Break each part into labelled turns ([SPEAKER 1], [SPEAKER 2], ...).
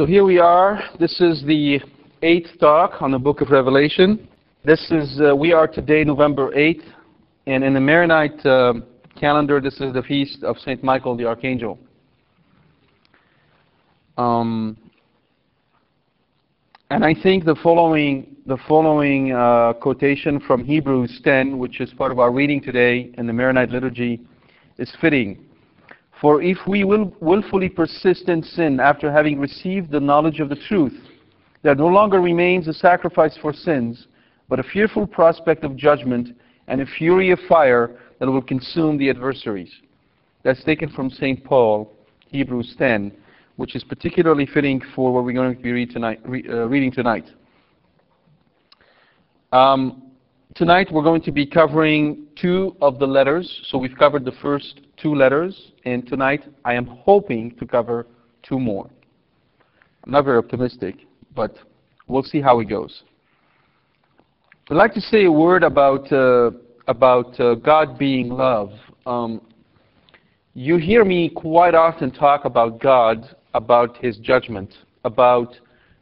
[SPEAKER 1] So here we are. This is the eighth talk on the book of Revelation. This is, uh, we are today November 8th, and in the Maronite uh, calendar, this is the feast of St. Michael the Archangel. Um, and I think the following, the following uh, quotation from Hebrews 10, which is part of our reading today in the Maronite liturgy, is fitting. For if we will willfully persist in sin after having received the knowledge of the truth, there no longer remains a sacrifice for sins, but a fearful prospect of judgment and a fury of fire that will consume the adversaries. That's taken from St. Paul, Hebrews 10, which is particularly fitting for what we're going to be read tonight, re, uh, reading tonight. Um, tonight we're going to be covering two of the letters. So we've covered the first two letters, and tonight I am hoping to cover two more. I'm not very optimistic, but we'll see how it goes. I'd like to say a word about, uh, about uh, God being love. Um, you hear me quite often talk about God, about His judgment, about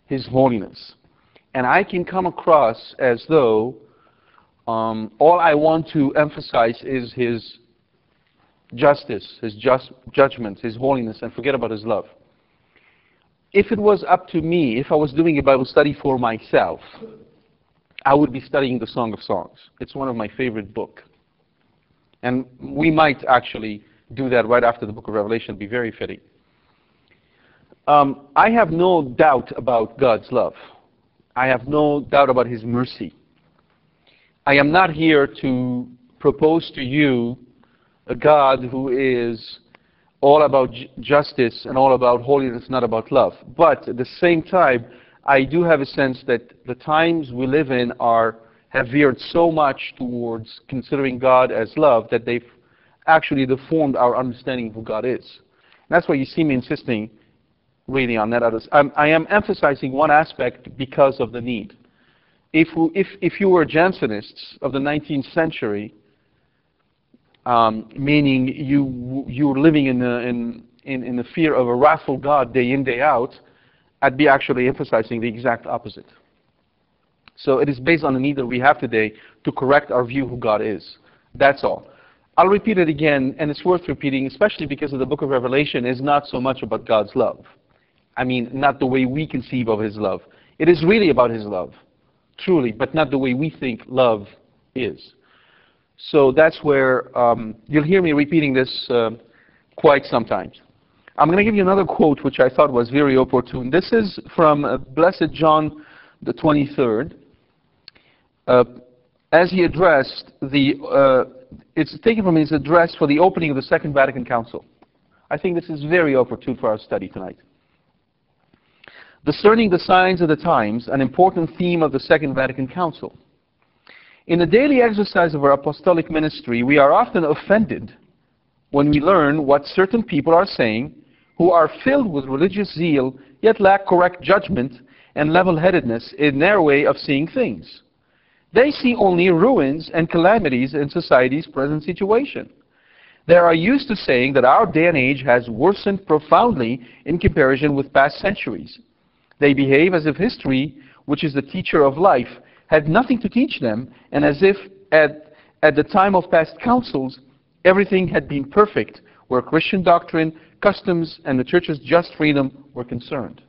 [SPEAKER 1] His holiness. And I can come across as though um, all I want to emphasize is His justice, His just judgment, His holiness, and forget about His love. If it was up to me, if I was doing a Bible study for myself, I would be studying the Song of Songs. It's one of my favorite books. And we might actually do that right after the book of Revelation, be very fitting. Um, I have no doubt about God's love. I have no doubt about His mercy. I am not here to propose to you a God who is all about justice and all about holiness, not about love. But at the same time, I do have a sense that the times we live in are have veered so much towards considering God as love that they've actually deformed our understanding of who God is. And that's why you see me insisting really on that. I'm, I am emphasizing one aspect because of the need. If, if, if you were Jansenists of the 19th century, um, meaning you, you're living in the, in, in, in the fear of a wrathful God day in, day out, I'd be actually emphasizing the exact opposite. So it is based on the need that we have today to correct our view of who God is. That's all. I'll repeat it again, and it's worth repeating, especially because of the book of Revelation is not so much about God's love. I mean, not the way we conceive of His love. It is really about His love, truly, but not the way we think love is. So that's where um, you'll hear me repeating this uh, quite sometimes. I'm going to give you another quote which I thought was very opportune. This is from uh, Blessed John the 23rd. Uh, as he addressed the, uh, it's taken from his address for the opening of the Second Vatican Council. I think this is very opportune for our study tonight. Discerning the signs of the times, an important theme of the Second Vatican Council. In the daily exercise of our apostolic ministry, we are often offended when we learn what certain people are saying who are filled with religious zeal yet lack correct judgment and level-headedness in their way of seeing things. They see only ruins and calamities in society's present situation. They are used to saying that our day and age has worsened profoundly in comparison with past centuries. They behave as if history, which is the teacher of life, had nothing to teach them, and as if at, at the time of past councils, everything had been perfect where Christian doctrine, customs, and the church's just freedom were concerned.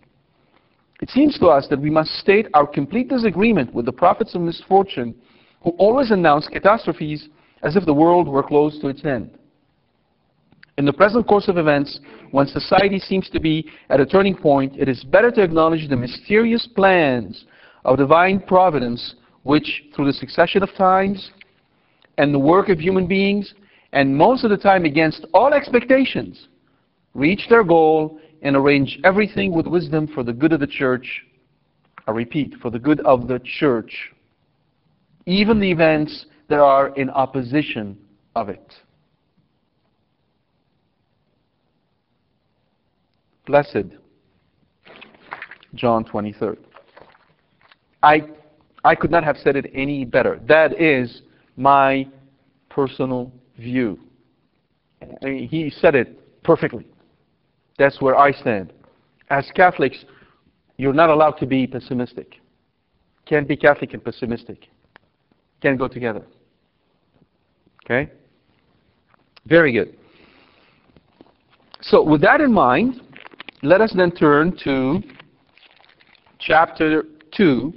[SPEAKER 1] It seems to us that we must state our complete disagreement with the prophets of misfortune who always announce catastrophes as if the world were close to its end. In the present course of events, when society seems to be at a turning point, it is better to acknowledge the mysterious plans of divine providence which, through the succession of times and the work of human beings, and most of the time against all expectations, reach their goal and arrange everything with wisdom for the good of the church. I repeat, for the good of the church. Even the events that are in opposition of it. Blessed John 23rd. I, I could not have said it any better. That is my personal view. I mean, he said it perfectly. That's where I stand. As Catholics, you're not allowed to be pessimistic. Can't be Catholic and pessimistic. Can't go together. Okay? Very good. So, with that in mind, let us then turn to chapter 2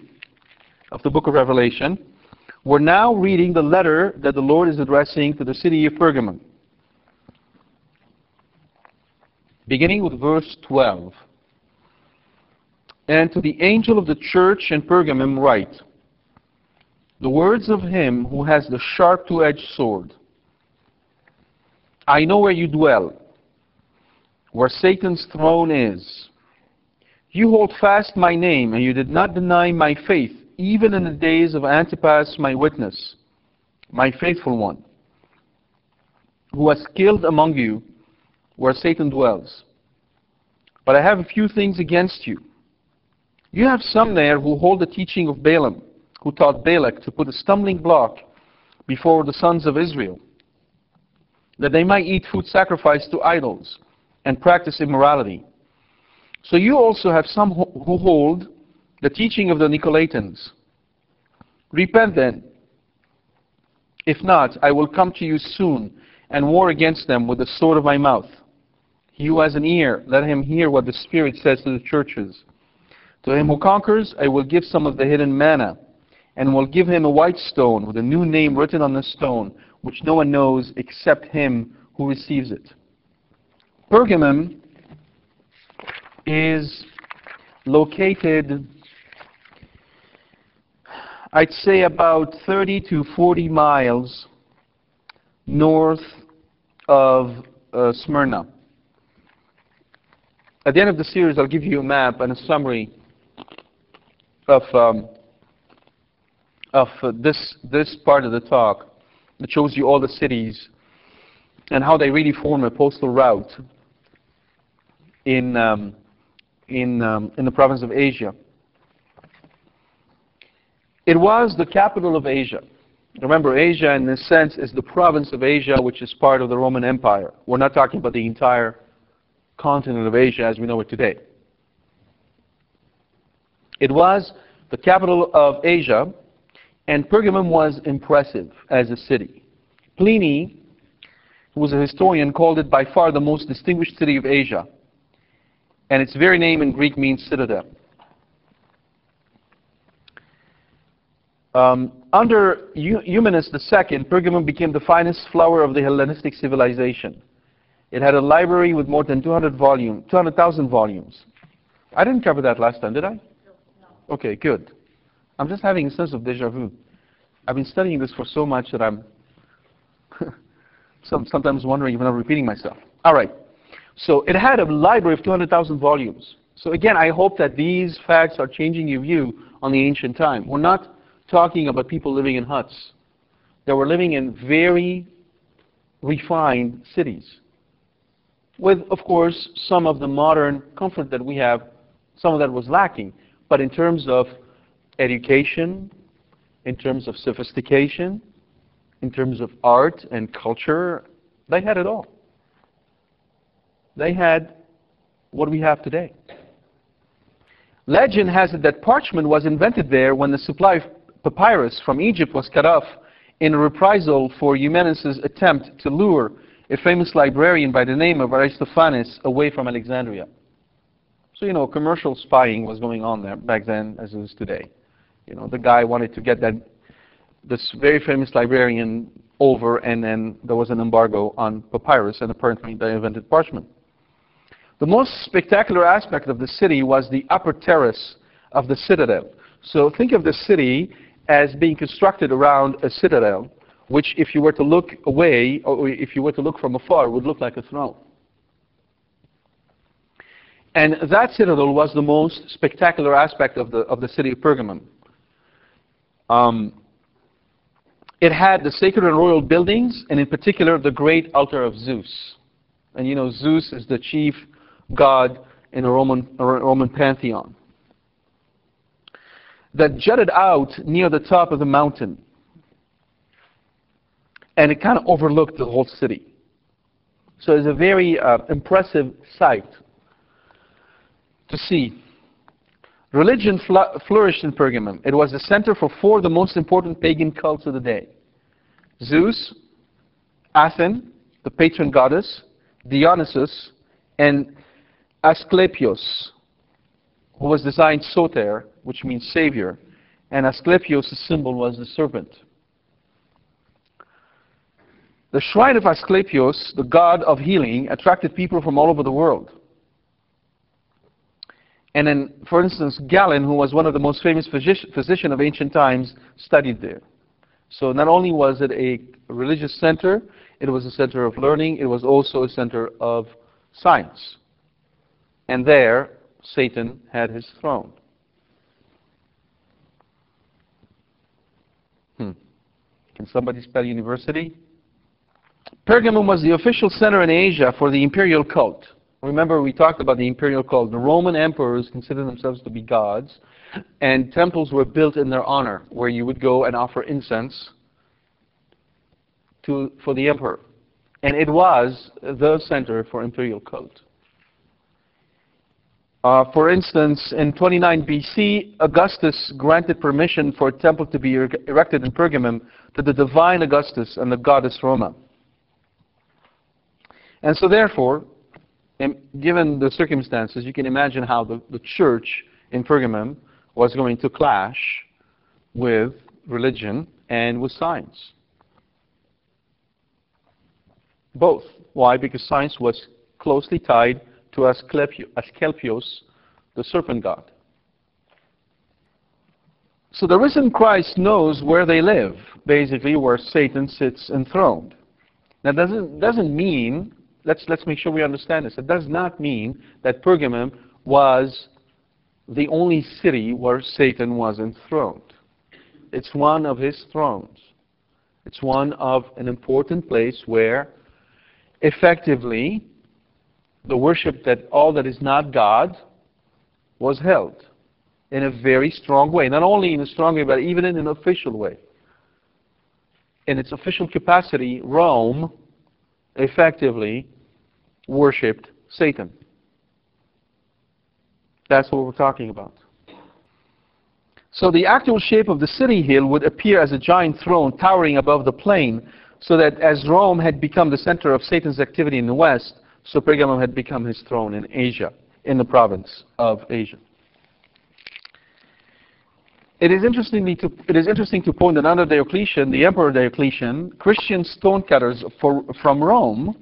[SPEAKER 1] of the book of Revelation. We're now reading the letter that the Lord is addressing to the city of Pergamum. Beginning with verse 12. And to the angel of the church in Pergamum write, The words of him who has the sharp two-edged sword. I know where you dwell, where Satan's throne is. You hold fast my name, and you did not deny my faith even in the days of Antipas, my witness, my faithful one, who was killed among you where Satan dwells. But I have a few things against you. You have some there who hold the teaching of Balaam, who taught Balak to put a stumbling block before the sons of Israel, that they might eat food sacrificed to idols and practice immorality. So you also have some who hold the teaching of the Nicolaitans. Repent then. If not, I will come to you soon and war against them with the sword of my mouth. He who has an ear, let him hear what the Spirit says to the churches. To him who conquers, I will give some of the hidden manna, and will give him a white stone with a new name written on the stone, which no one knows except him who receives it. Pergamum is located I'd say about 30 to 40 miles north of uh, Smyrna. At the end of the series, I'll give you a map and a summary of, um, of uh, this, this part of the talk that shows you all the cities and how they really form a postal route in, um, in, um, in the province of Asia. It was the capital of Asia. Remember, Asia, in this sense, is the province of Asia, which is part of the Roman Empire. We're not talking about the entire continent of Asia as we know it today. It was the capital of Asia, and Pergamum was impressive as a city. Pliny, who was a historian, called it by far the most distinguished city of Asia, and its very name in Greek means citadel. Um, under Eumenes II, Pergamum became the finest flower of the Hellenistic civilization. It had a library with more than 200 volumes, 200,000 volumes. I didn't cover that last time, did I? No. Okay, good. I'm just having a sense of deja vu. I've been studying this for so much that I'm sometimes wondering if I'm repeating myself. All right. So it had a library of 200,000 volumes. So again, I hope that these facts are changing your view on the ancient time. We're not talking about people living in huts. They were living in very refined cities. With, of course, some of the modern comfort that we have, some of that was lacking. But in terms of education, in terms of sophistication, in terms of art and culture, they had it all. They had what we have today. Legend has it that parchment was invented there when the supply of papyrus from Egypt was cut off in reprisal for Eumenes' attempt to lure a famous librarian by the name of Aristophanes away from Alexandria. So, you know, commercial spying was going on there back then as it is today. You know, the guy wanted to get that this very famous librarian over, and then there was an embargo on papyrus, and apparently they invented parchment. The most spectacular aspect of the city was the upper terrace of the citadel. So think of the city as being constructed around a citadel, which if you were to look away, or if you were to look from afar, would look like a throne. And that citadel was the most spectacular aspect of the, of the city of Pergamum. Um, it had the sacred and royal buildings, and in particular, the great altar of Zeus. And you know, Zeus is the chief god in a Roman, a Roman pantheon. That jutted out near the top of the mountain. And it kind of overlooked the whole city. So it's a very uh, impressive sight to see. Religion fl- flourished in Pergamum. It was the center for four of the most important pagan cults of the day Zeus, Athene, the patron goddess, Dionysus, and Asclepius, who was designed soter, which means savior, and Asclepius' symbol was the serpent. The shrine of Asclepius, the god of healing, attracted people from all over the world. And then, for instance, Galen, who was one of the most famous physicians physician of ancient times, studied there. So not only was it a religious center, it was a center of learning, it was also a center of science. And there, Satan had his throne. Hmm. Can somebody spell university? Pergamum was the official center in Asia for the imperial cult. Remember, we talked about the imperial cult. The Roman emperors considered themselves to be gods, and temples were built in their honor, where you would go and offer incense to, for the emperor. And it was the center for imperial cult. Uh, for instance, in 29 BC, Augustus granted permission for a temple to be er erected in Pergamum to the divine Augustus and the goddess Roma. And so, therefore, given the circumstances, you can imagine how the, the church in Pergamum was going to clash with religion and with science. Both. Why? Because science was closely tied to Asclepius, the serpent god. So the risen Christ knows where they live, basically where Satan sits enthroned. That doesn't, doesn't mean let's, let's make sure we understand this. It does not mean that Pergamum was the only city where Satan was enthroned. It's one of his thrones. It's one of an important place where effectively the worship that all that is not God was held in a very strong way. Not only in a strong way, but even in an official way. In its official capacity, Rome effectively worshipped Satan. That's what we're talking about. So the actual shape of the city hill would appear as a giant throne towering above the plain, so that as Rome had become the center of Satan's activity in the west, so Pergamum had become his throne in Asia, in the province of Asia. It is, to, it is interesting to point that under Diocletian, the Emperor Diocletian, Christian stonecutters for, from Rome,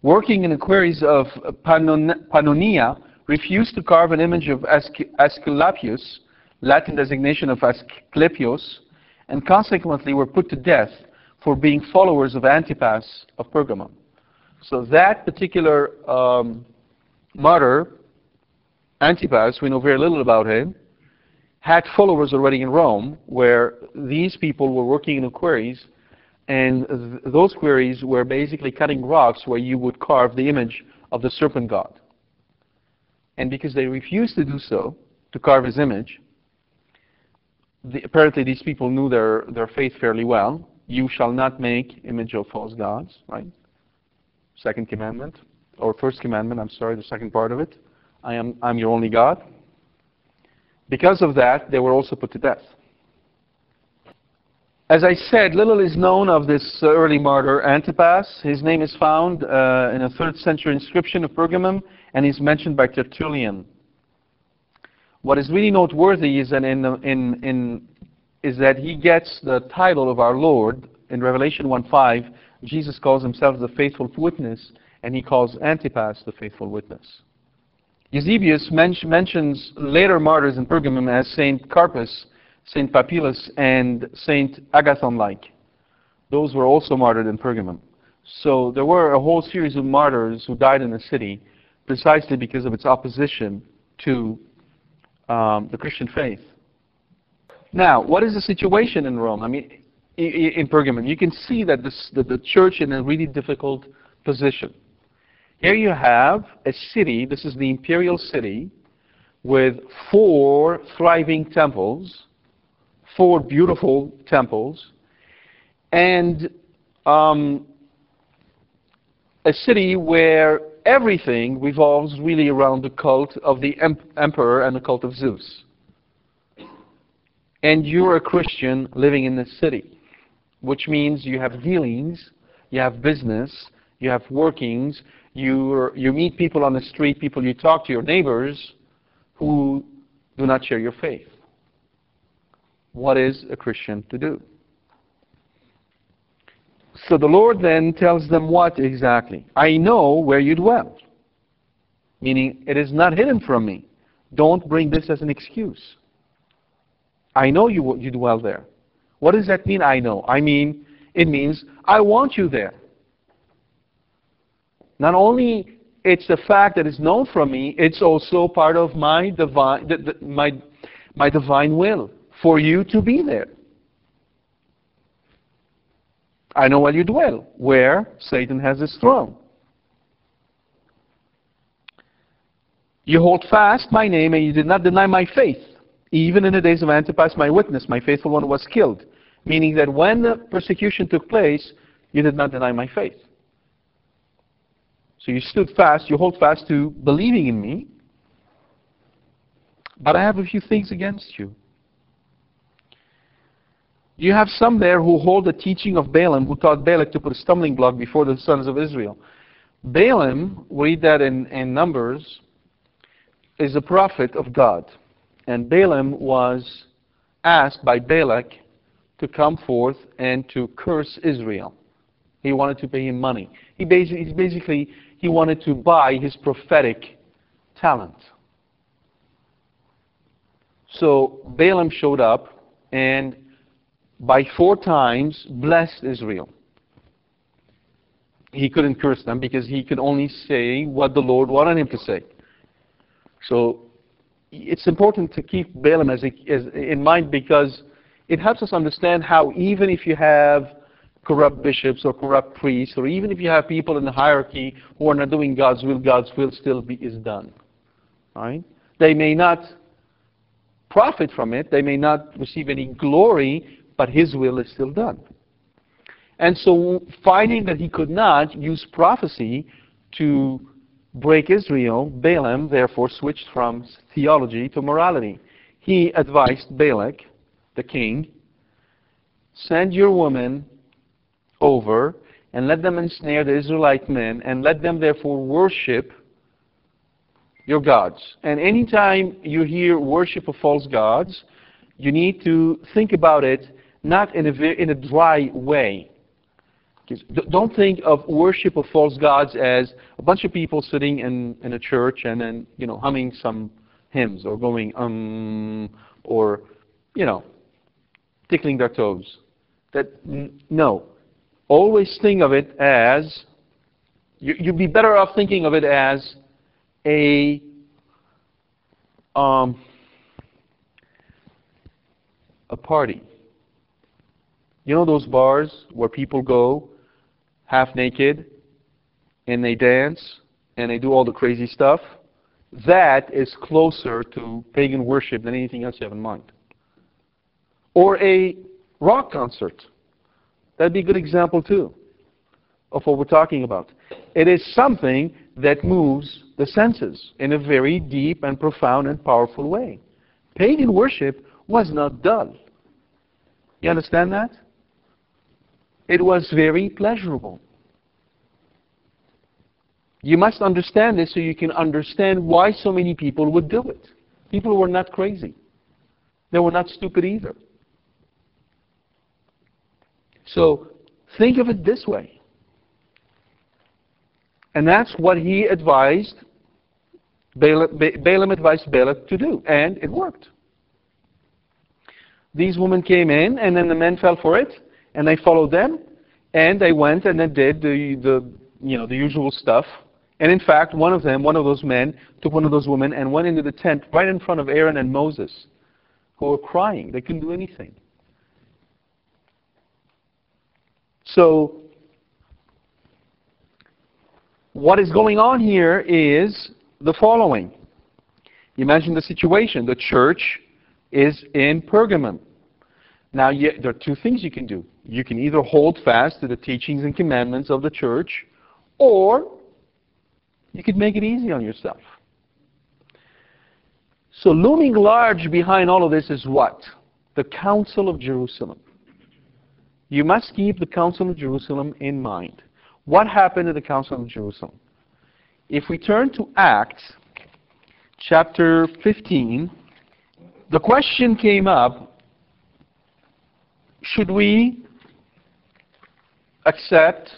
[SPEAKER 1] working in the quarries of Pannonia, refused to carve an image of Asclepius, Latin designation of Asclepios, and consequently were put to death for being followers of Antipas of Pergamum. So that particular um, martyr, Antipas, we know very little about him, had followers already in Rome, where these people were working in quarries, and th those quarries were basically cutting rocks where you would carve the image of the serpent god. And because they refused to do so, to carve his image, the, apparently these people knew their, their faith fairly well. You shall not make image of false gods, right? Second commandment, or first commandment, I'm sorry, the second part of it. I am I'm your only God. Because of that, they were also put to death. As I said, little is known of this early martyr, Antipas. His name is found uh, in a 3rd century inscription of Pergamum, and he's mentioned by Tertullian. What is really noteworthy is that, in, in, in, is that he gets the title of our Lord in Revelation 1.5. Jesus calls himself the faithful witness, and he calls Antipas the faithful witness. Eusebius men mentions later martyrs in Pergamum as Saint Carpus, Saint Papilius, and Saint Agathonice. Those were also martyred in Pergamum. So there were a whole series of martyrs who died in the city precisely because of its opposition to um, the Christian faith. Now, what is the situation in Rome? I mean, in Pergamum, you can see that, this, that the church in a really difficult position. Here you have a city, this is the imperial city, with four thriving temples, four beautiful temples, and um, a city where everything revolves really around the cult of the em emperor and the cult of Zeus. And you're a Christian living in this city, which means you have dealings, you have business, you have workings, you, you meet people on the street, people you talk to, your neighbors, who do not share your faith. What is a Christian to do? So the Lord then tells them what exactly? I know where you dwell. Meaning, it is not hidden from me. Don't bring this as an excuse. I know you, you dwell there. What does that mean, I know? I mean, it means I want you there. Not only it's the fact that it's known from me, it's also part of my divine, the, the, my, my divine will for you to be there. I know where you dwell, where Satan has his throne. You hold fast my name, and you did not deny my faith. Even in the days of Antipas, my witness, my faithful one was killed. Meaning that when persecution took place, you did not deny my faith. So you stood fast, you hold fast to believing in me. But I have a few things against you. You have some there who hold the teaching of Balaam, who taught Balak to put a stumbling block before the sons of Israel. Balaam, read that in, in Numbers, is a prophet of God. And Balaam was asked by Balak to come forth and to curse Israel. He wanted to pay him money. He basically, basically he wanted to buy his prophetic talent. So Balaam showed up and by four times blessed Israel. He couldn't curse them because he could only say what the Lord wanted him to say. So it's important to keep Balaam as, as in mind because it helps us understand how even if you have corrupt bishops or corrupt priests, or even if you have people in the hierarchy who are not doing God's will, God's will still be, is done. Right? They may not profit from it, they may not receive any glory, but his will is still done. And so, finding that he could not use prophecy to break Israel, Balaam therefore switched from theology to morality. He advised Balak, the king, send your women over and let them ensnare the Israelite men and let them therefore worship your gods. And anytime you hear worship of false gods, you need to think about it not in a, in a dry way. Don't think of worship of false gods as a bunch of people sitting in, in a church and then, you know, humming some hymns or going, um, or, you know, tickling their toes. That, no. Always think of it as, you, you'd be better off thinking of it as a, um, a party. You know those bars where people go half naked and they dance and they do all the crazy stuff? That is closer to pagan worship than anything else you have in mind. Or a rock concert. That'd be a good example too of what we're talking about. It is something that moves the senses in a very deep and profound and powerful way. Pagan worship was not dull. You understand that? It was very pleasurable. You must understand this so you can understand why so many people would do it. People were not crazy. They were not stupid either. So think of it this way. And that's what he advised, Balaam advised Balak to do, and it worked. These women came in, and then the men fell for it, and they followed them, and they went and they did the, the, you know, the usual stuff. And in fact, one of them, one of those men, took one of those women and went into the tent right in front of Aaron and Moses, who were crying. They couldn't do anything. So, what is going on here is the following. Imagine the situation. The church is in Pergamum. Now, there are two things you can do. You can either hold fast to the teachings and commandments of the church, or you could make it easy on yourself. So, looming large behind all of this is what? The Council of Jerusalem. You must keep the Council of Jerusalem in mind. What happened at the Council of Jerusalem? If we turn to Acts chapter 15, the question came up should we accept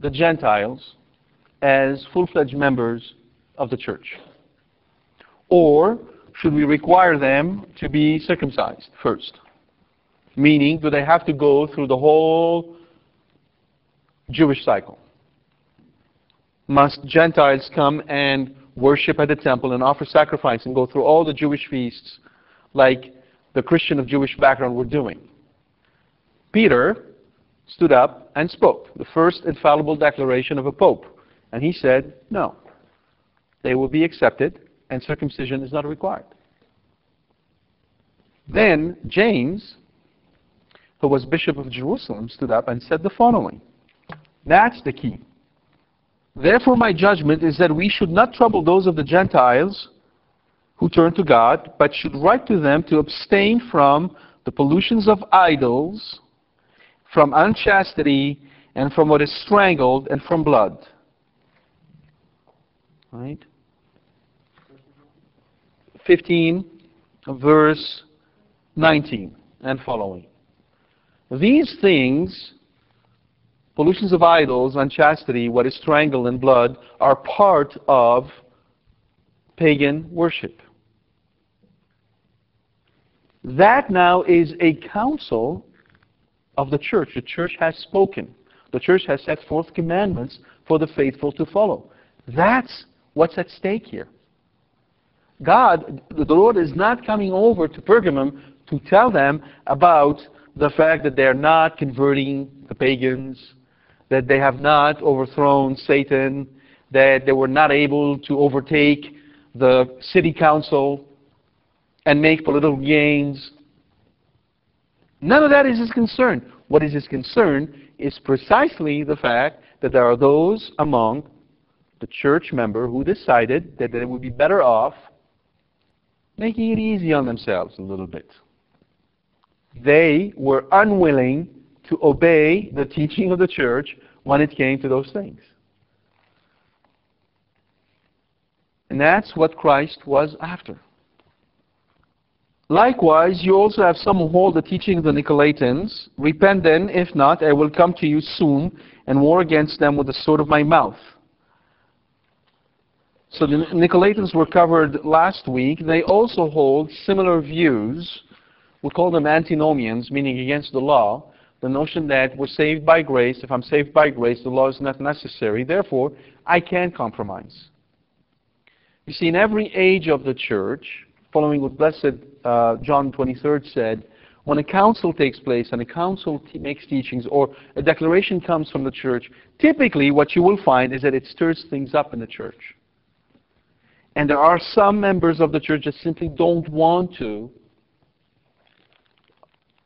[SPEAKER 1] the Gentiles as full fledged members of the church? Or should we require them to be circumcised first? Meaning, do they have to go through the whole Jewish cycle? Must Gentiles come and worship at the temple and offer sacrifice and go through all the Jewish feasts like the Christian of Jewish background were doing? Peter stood up and spoke, the first infallible declaration of a pope. And he said, no, they will be accepted and circumcision is not required. Then James who was Bishop of Jerusalem, stood up and said the following. That's the key. Therefore, my judgment is that we should not trouble those of the Gentiles who turn to God, but should write to them to abstain from the pollutions of idols, from unchastity, and from what is strangled, and from blood. Right? 15, verse 19 and following. These things, pollutions of idols, unchastity, what is strangled in blood, are part of pagan worship. That now is a council of the church. The church has spoken. The church has set forth commandments for the faithful to follow. That's what's at stake here. God, the Lord is not coming over to Pergamum to tell them about the fact that they're not converting the pagans, that they have not overthrown Satan, that they were not able to overtake the city council and make political gains. None of that is his concern. What is his concern is precisely the fact that there are those among the church member who decided that they would be better off making it easy on themselves a little bit they were unwilling to obey the teaching of the church when it came to those things. And that's what Christ was after. Likewise, you also have some who hold the teaching of the Nicolaitans. Repent then, if not, I will come to you soon and war against them with the sword of my mouth. So the Nicolaitans were covered last week. They also hold similar views we call them antinomians, meaning against the law, the notion that we're saved by grace. If I'm saved by grace, the law is not necessary. Therefore, I can compromise. You see, in every age of the church, following what Blessed uh, John 23rd said, when a council takes place and a council makes teachings or a declaration comes from the church, typically what you will find is that it stirs things up in the church. And there are some members of the church that simply don't want to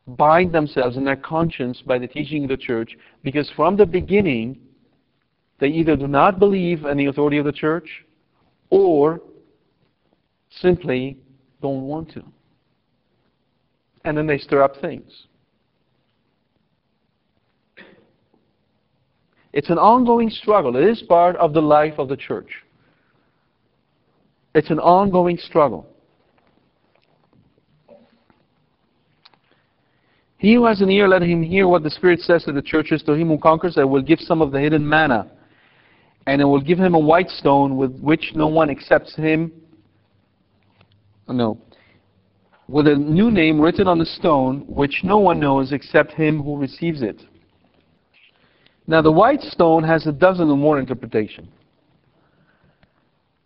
[SPEAKER 1] bind themselves in their conscience by the teaching of the church because from the beginning they either do not believe in the authority of the church or simply don't want to. And then they stir up things. It's an ongoing struggle. It is part of the life of the church. It's an ongoing struggle. He who has an ear, let him hear what the Spirit says to the churches. To him who conquers, I will give some of the hidden manna. And I will give him a white stone with which no one accepts him. No. With a new name written on the stone, which no one knows except him who receives it. Now, the white stone has a dozen or more interpretations.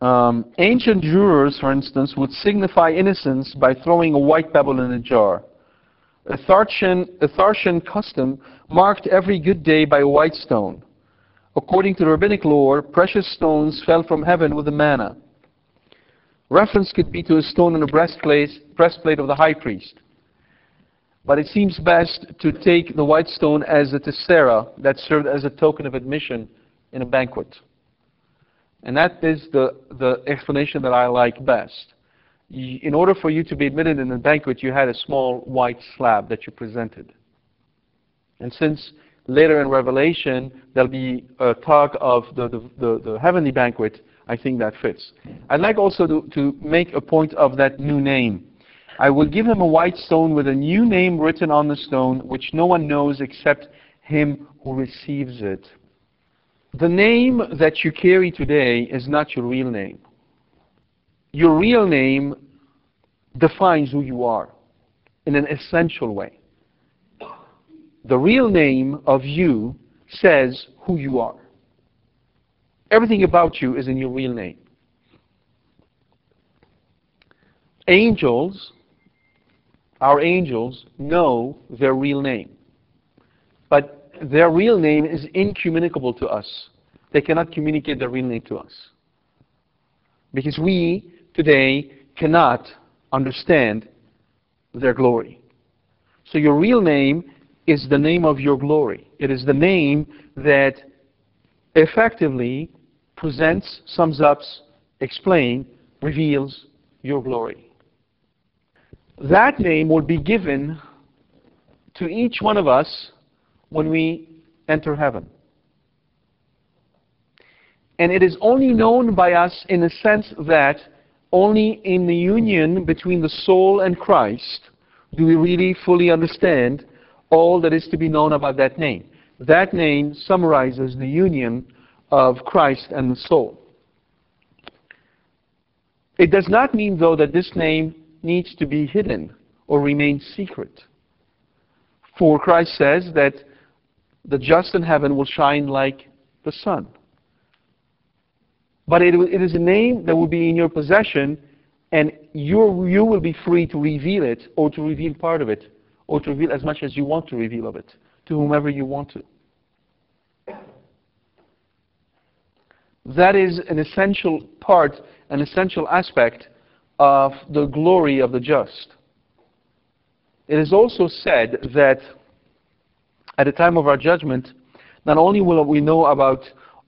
[SPEAKER 1] Um, ancient jurors, for instance, would signify innocence by throwing a white pebble in a jar. A Thracian, custom marked every good day by a white stone. According to rabbinic lore, precious stones fell from heaven with the manna. Reference could be to a stone in the breastplate, breastplate of the high priest. But it seems best to take the white stone as a tessera that served as a token of admission in a banquet. And that is the, the explanation that I like best in order for you to be admitted in the banquet, you had a small white slab that you presented. And since later in Revelation there'll be a talk of the, the, the, the heavenly banquet, I think that fits. I'd like also to, to make a point of that new name. I will give him a white stone with a new name written on the stone, which no one knows except him who receives it. The name that you carry today is not your real name your real name defines who you are in an essential way. The real name of you says who you are. Everything about you is in your real name. Angels, our angels, know their real name. But their real name is incommunicable to us. They cannot communicate their real name to us. Because we today cannot understand their glory. So your real name is the name of your glory. It is the name that effectively presents, sums up, explains, reveals your glory. That name will be given to each one of us when we enter heaven. And it is only known by us in the sense that only in the union between the soul and Christ do we really fully understand all that is to be known about that name. That name summarizes the union of Christ and the soul. It does not mean, though, that this name needs to be hidden or remain secret. For Christ says that the just in heaven will shine like the sun. But it, it is a name that will be in your possession, and you you will be free to reveal it, or to reveal part of it, or to reveal as much as you want to reveal of it, to whomever you want to. That is an essential part, an essential aspect of the glory of the just. It is also said that at the time of our judgment, not only will we know about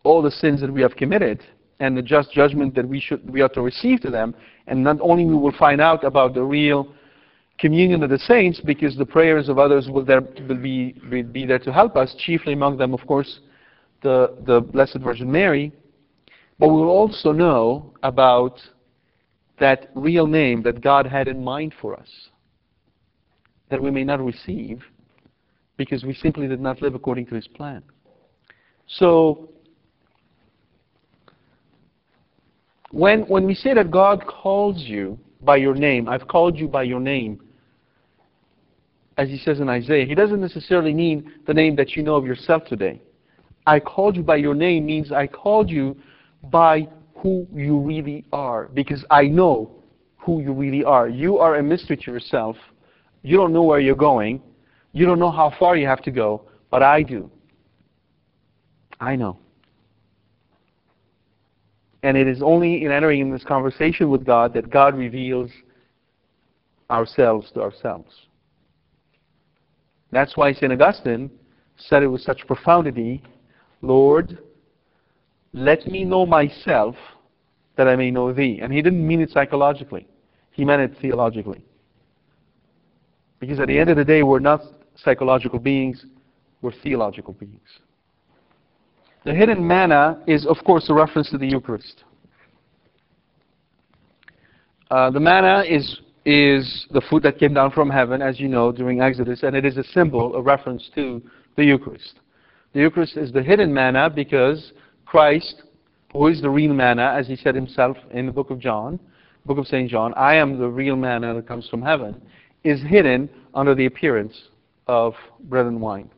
[SPEAKER 1] all the sins that we have committed, and the just judgment that we should we ought to receive to them. And not only we will find out about the real communion of the saints, because the prayers of others will there will be will be there to help us. Chiefly among them, of course, the the Blessed Virgin Mary. But we will also know about that real name that God had in mind for us, that we may not receive, because we simply did not live according to His plan. So When, when we say that God calls you by your name, I've called you by your name, as he says in Isaiah, he doesn't necessarily mean the name that you know of yourself today. I called you by your name means I called you by who you really are, because I know who you really are. You are a mystery to yourself. You don't know where you're going. You don't know how far you have to go, but I do. I know. And it is only in entering in this conversation with God that God reveals ourselves to ourselves. That's why St. Augustine said it with such profundity Lord, let me know myself that I may know thee. And he didn't mean it psychologically, he meant it theologically. Because at the end of the day, we're not psychological beings, we're theological beings. The hidden manna is, of course, a reference to the Eucharist. Uh, the manna is, is the food that came down from heaven, as you know, during Exodus, and it is a symbol, a reference to the Eucharist. The Eucharist is the hidden manna because Christ, who is the real manna, as he said himself in the book of John, book of St. John, I am the real manna that comes from heaven, is hidden under the appearance of bread and wine.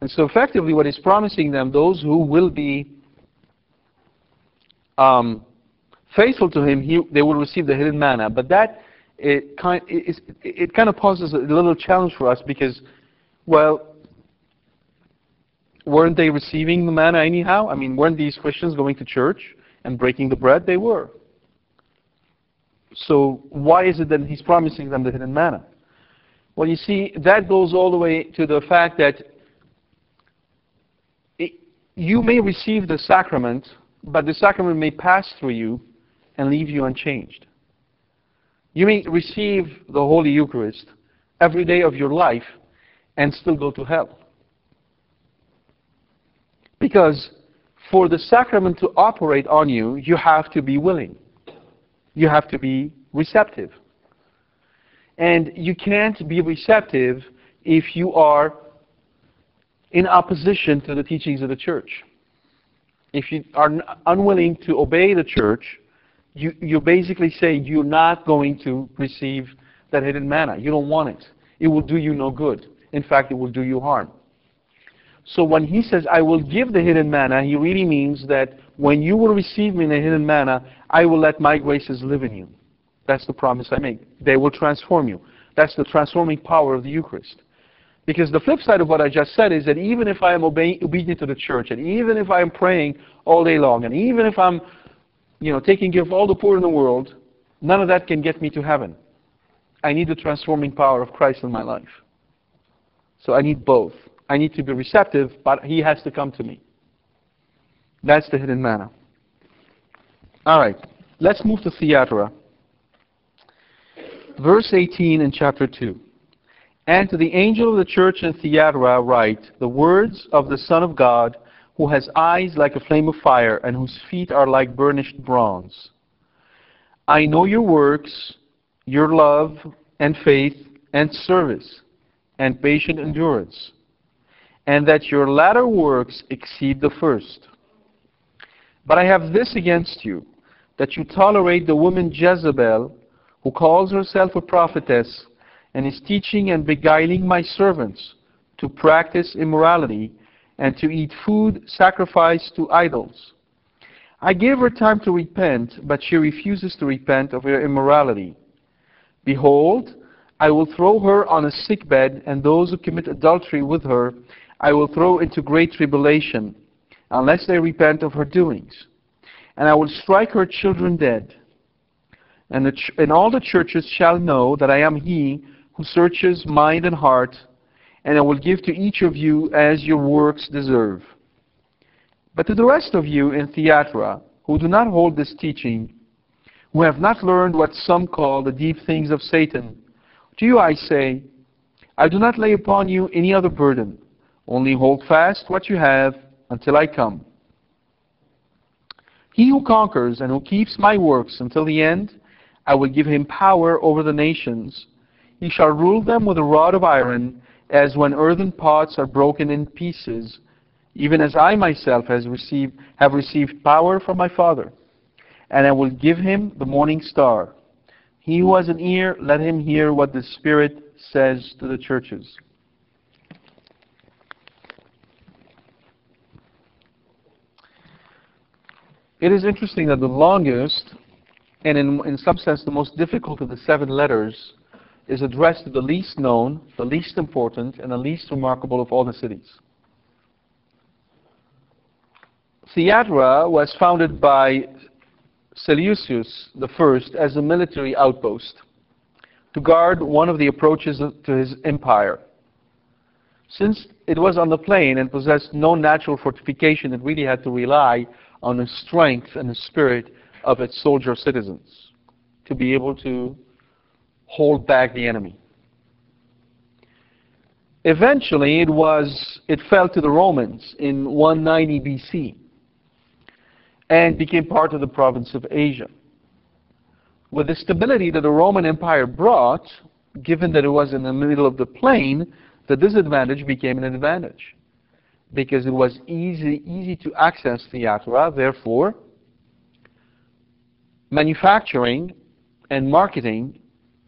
[SPEAKER 1] And so effectively what he's promising them, those who will be um, faithful to him, he, they will receive the hidden manna. But that it kind, it, it kind of poses a little challenge for us because, well, weren't they receiving the manna anyhow? I mean, weren't these Christians going to church and breaking the bread? They were. So why is it that he's promising them the hidden manna? Well, you see, that goes all the way to the fact that it, you may receive the sacrament, but the sacrament may pass through you and leave you unchanged. You may receive the Holy Eucharist every day of your life and still go to hell. Because for the sacrament to operate on you, you have to be willing. You have to be receptive. And you can't be receptive if you are in opposition to the teachings of the church. If you are unwilling to obey the church, you, you basically say you're not going to receive that hidden manna. You don't want it. It will do you no good. In fact, it will do you harm. So when he says, I will give the hidden manna, he really means that when you will receive me in the hidden manna, I will let my graces live in you. That's the promise I make. They will transform you. That's the transforming power of the Eucharist. Because the flip side of what I just said is that even if I am obedient to the church, and even if I am praying all day long, and even if I'm you know, taking care of all the poor in the world, none of that can get me to heaven. I need the transforming power of Christ in my life. So I need both. I need to be receptive, but He has to come to me. That's the hidden manna. All right, let's move to Thyatira. Verse 18 in chapter 2. And to the angel of the church in Thyatira write the words of the Son of God, who has eyes like a flame of fire, and whose feet are like burnished bronze. I know your works, your love, and faith, and service, and patient endurance, and that your latter works exceed the first. But I have this against you, that you tolerate the woman Jezebel, who calls herself a prophetess, and is teaching and beguiling my servants to practice immorality and to eat food sacrificed to idols. I gave her time to repent, but she refuses to repent of her immorality. Behold, I will throw her on a sick bed, and those who commit adultery with her I will throw into great tribulation, unless they repent of her doings. And I will strike her children dead. And, ch- and all the churches shall know that I am he who searches mind and heart, and I will give to each of you as your works deserve. But to the rest of you in Thyatira, who do not hold this teaching, who have not learned what some call the deep things of Satan, to you I say, I do not lay upon you any other burden. Only hold fast what you have until I come. He who conquers and who keeps my works until the end, I will give him power over the nations. He shall rule them with a rod of iron, as when earthen pots are broken in pieces, even as I myself has received, have received power from my Father. And I will give him the morning star. He who has an ear, let him hear what the Spirit says to the churches. It is interesting that the longest, and in, in some sense the most difficult of the seven letters, is addressed to the least known, the least important, and the least remarkable of all the cities. Thyatira was founded by Seleucus I as a military outpost to guard one of the approaches to his empire. Since it was on the plain and possessed no natural fortification, it really had to rely on the strength and the spirit of its soldier citizens to be able to hold back the enemy. Eventually, it was it fell to the Romans in 190 BC and became part of the province of Asia. With the stability that the Roman Empire brought, given that it was in the middle of the plain, the disadvantage became an advantage because it was easy easy to access Thyatira. Therefore, manufacturing and marketing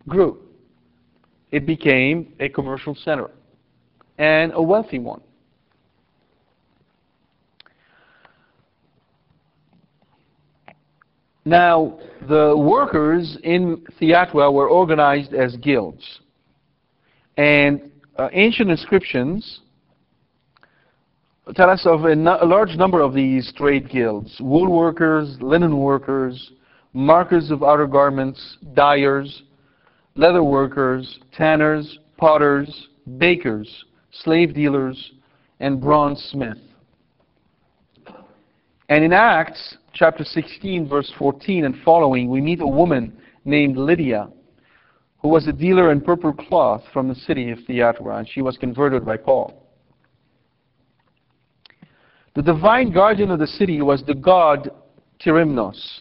[SPEAKER 1] grew. It became a commercial center and a wealthy one. Now, the workers in Thyatira were organized as guilds. And uh, ancient inscriptions tell us of a, a, large number of these trade guilds wool workers, linen workers, markers of outer garments, dyers, leather workers, tanners, potters, bakers, slave dealers, and bronze smiths. And in Acts chapter 16, verse 14 and following, we meet a woman named Lydia, who was a dealer in purple cloth from the city of Thyatira, and she was converted by Paul. The divine guardian of the city was the god Tyrimnos.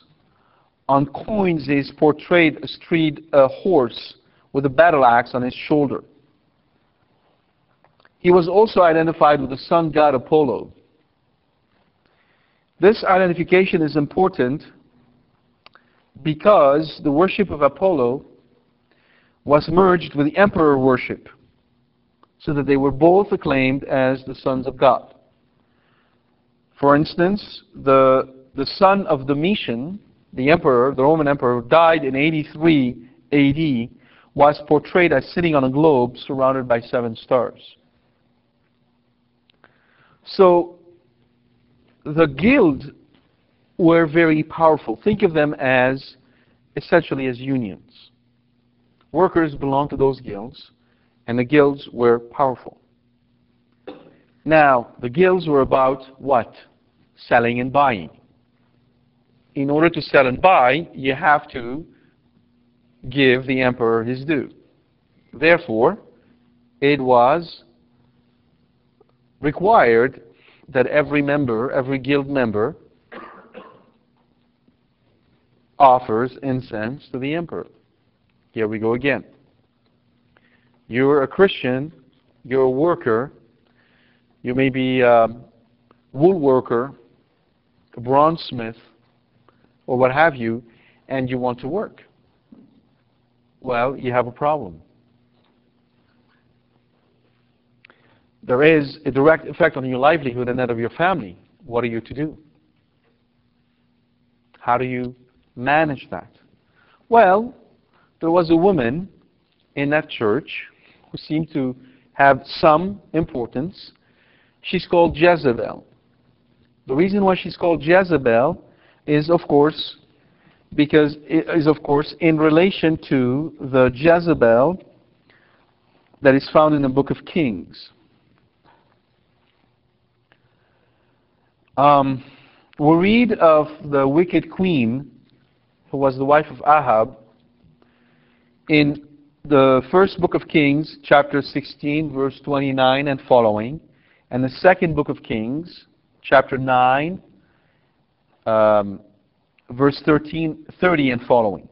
[SPEAKER 1] On coins he is portrayed a street a horse with a battle axe on his shoulder. He was also identified with the sun god Apollo. This identification is important because the worship of Apollo was merged with the emperor worship, so that they were both acclaimed as the sons of God. For instance, the, the son of Domitian, the emperor, the Roman emperor, died in 83 AD, was portrayed as sitting on a globe surrounded by seven stars. So the guild were very powerful. Think of them as essentially as unions. Workers belonged to those guilds, and the guilds were powerful. Now, the guilds were about what? Selling and buying. In order to sell and buy, you have to give the emperor his due. Therefore, it was required that every member, every guild member, offers incense to the emperor. Here we go again. You're a Christian, you're a worker, you may be a wool worker, a bronze smith, or what have you, and you want to work. Well, you have a problem. there is a direct effect on your livelihood and that of your family. What are you to do? How do you manage that? Well, there was a woman in that church who seemed to have some importance. She's called Jezebel. The reason why she's called Jezebel is, of course, because it is, of course, in relation to the Jezebel that is found in the book of Kings. Um, we read of the wicked queen who was the wife of Ahab in the first book of Kings, chapter 16, verse 29 and following, and the second book of Kings, chapter 9, um, verse 13, 30 and following.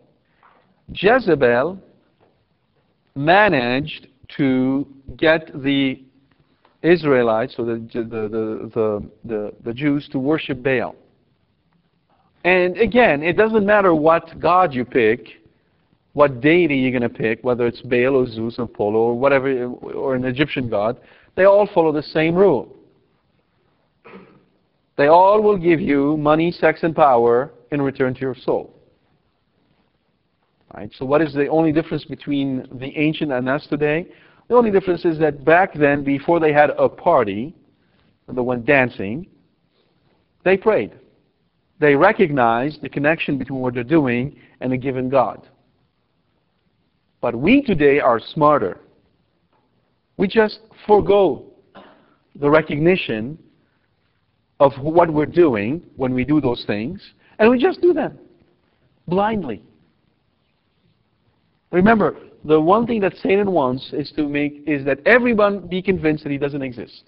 [SPEAKER 1] Jezebel managed to get the Israelites, or the, the, the, the, the, Jews, to worship Baal. And again, it doesn't matter what God you pick, what deity you're going to pick, whether it's Baal or Zeus or Apollo or whatever, or an Egyptian god, they all follow the same rule. They all will give you money, sex, and power in return to your soul. Right? So what is the only difference between the ancient and us today? The only difference is that back then, before they had a party, the one dancing, they prayed. They recognized the connection between what they're doing and a given God. But we today are smarter. We just forego the recognition of what we're doing when we do those things, and we just do them blindly. Remember, the one thing that Satan wants is to make is that everyone be convinced that he doesn't exist.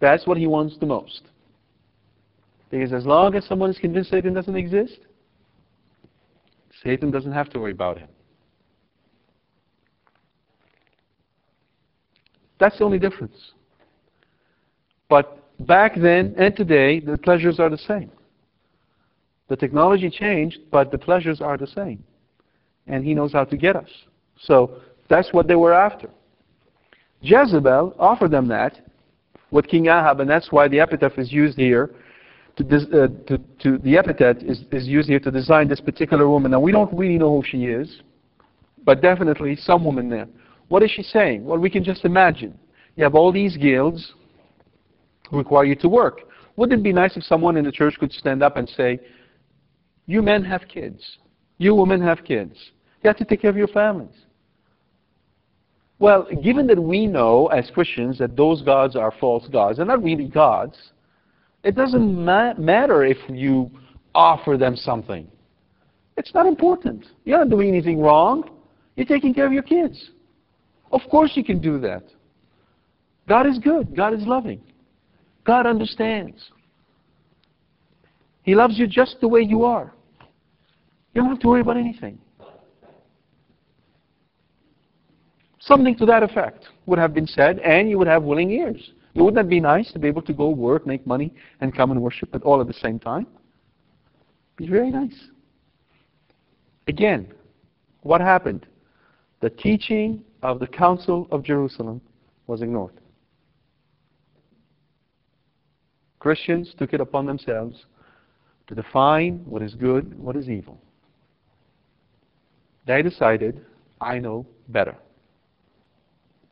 [SPEAKER 1] That's what he wants the most. Because as long as someone is convinced Satan doesn't exist, Satan doesn't have to worry about him. That's the only difference. But back then and today, the pleasures are the same. The technology changed, but the pleasures are the same. And he knows how to get us. So that's what they were after. Jezebel offered them that with King Ahab, and that's why the epitaph is used here. To, uh, to, to the epithet is, is used here to design this particular woman. Now, we don't really know who she is, but definitely some woman there. What is she saying? Well, we can just imagine. You have all these guilds require you to work. Wouldn't it be nice if someone in the church could stand up and say, You men have kids. You women have kids. You have to take care of your families. Well, given that we know as Christians that those gods are false gods, they're not really gods, it doesn't ma matter if you offer them something. It's not important. You're not doing anything wrong. You're taking care of your kids. Of course you can do that. God is good. God is loving. God understands. He loves you just the way you are. You don't have to worry about anything. Something to that effect would have been said, and you would have willing ears. Wouldn't that be nice to be able to go work, make money, and come and worship at all at the same time? Be very nice. Again, what happened? The teaching of the Council of Jerusalem was ignored. Christians took it upon themselves to define what is good, what is evil. They decided, I know better.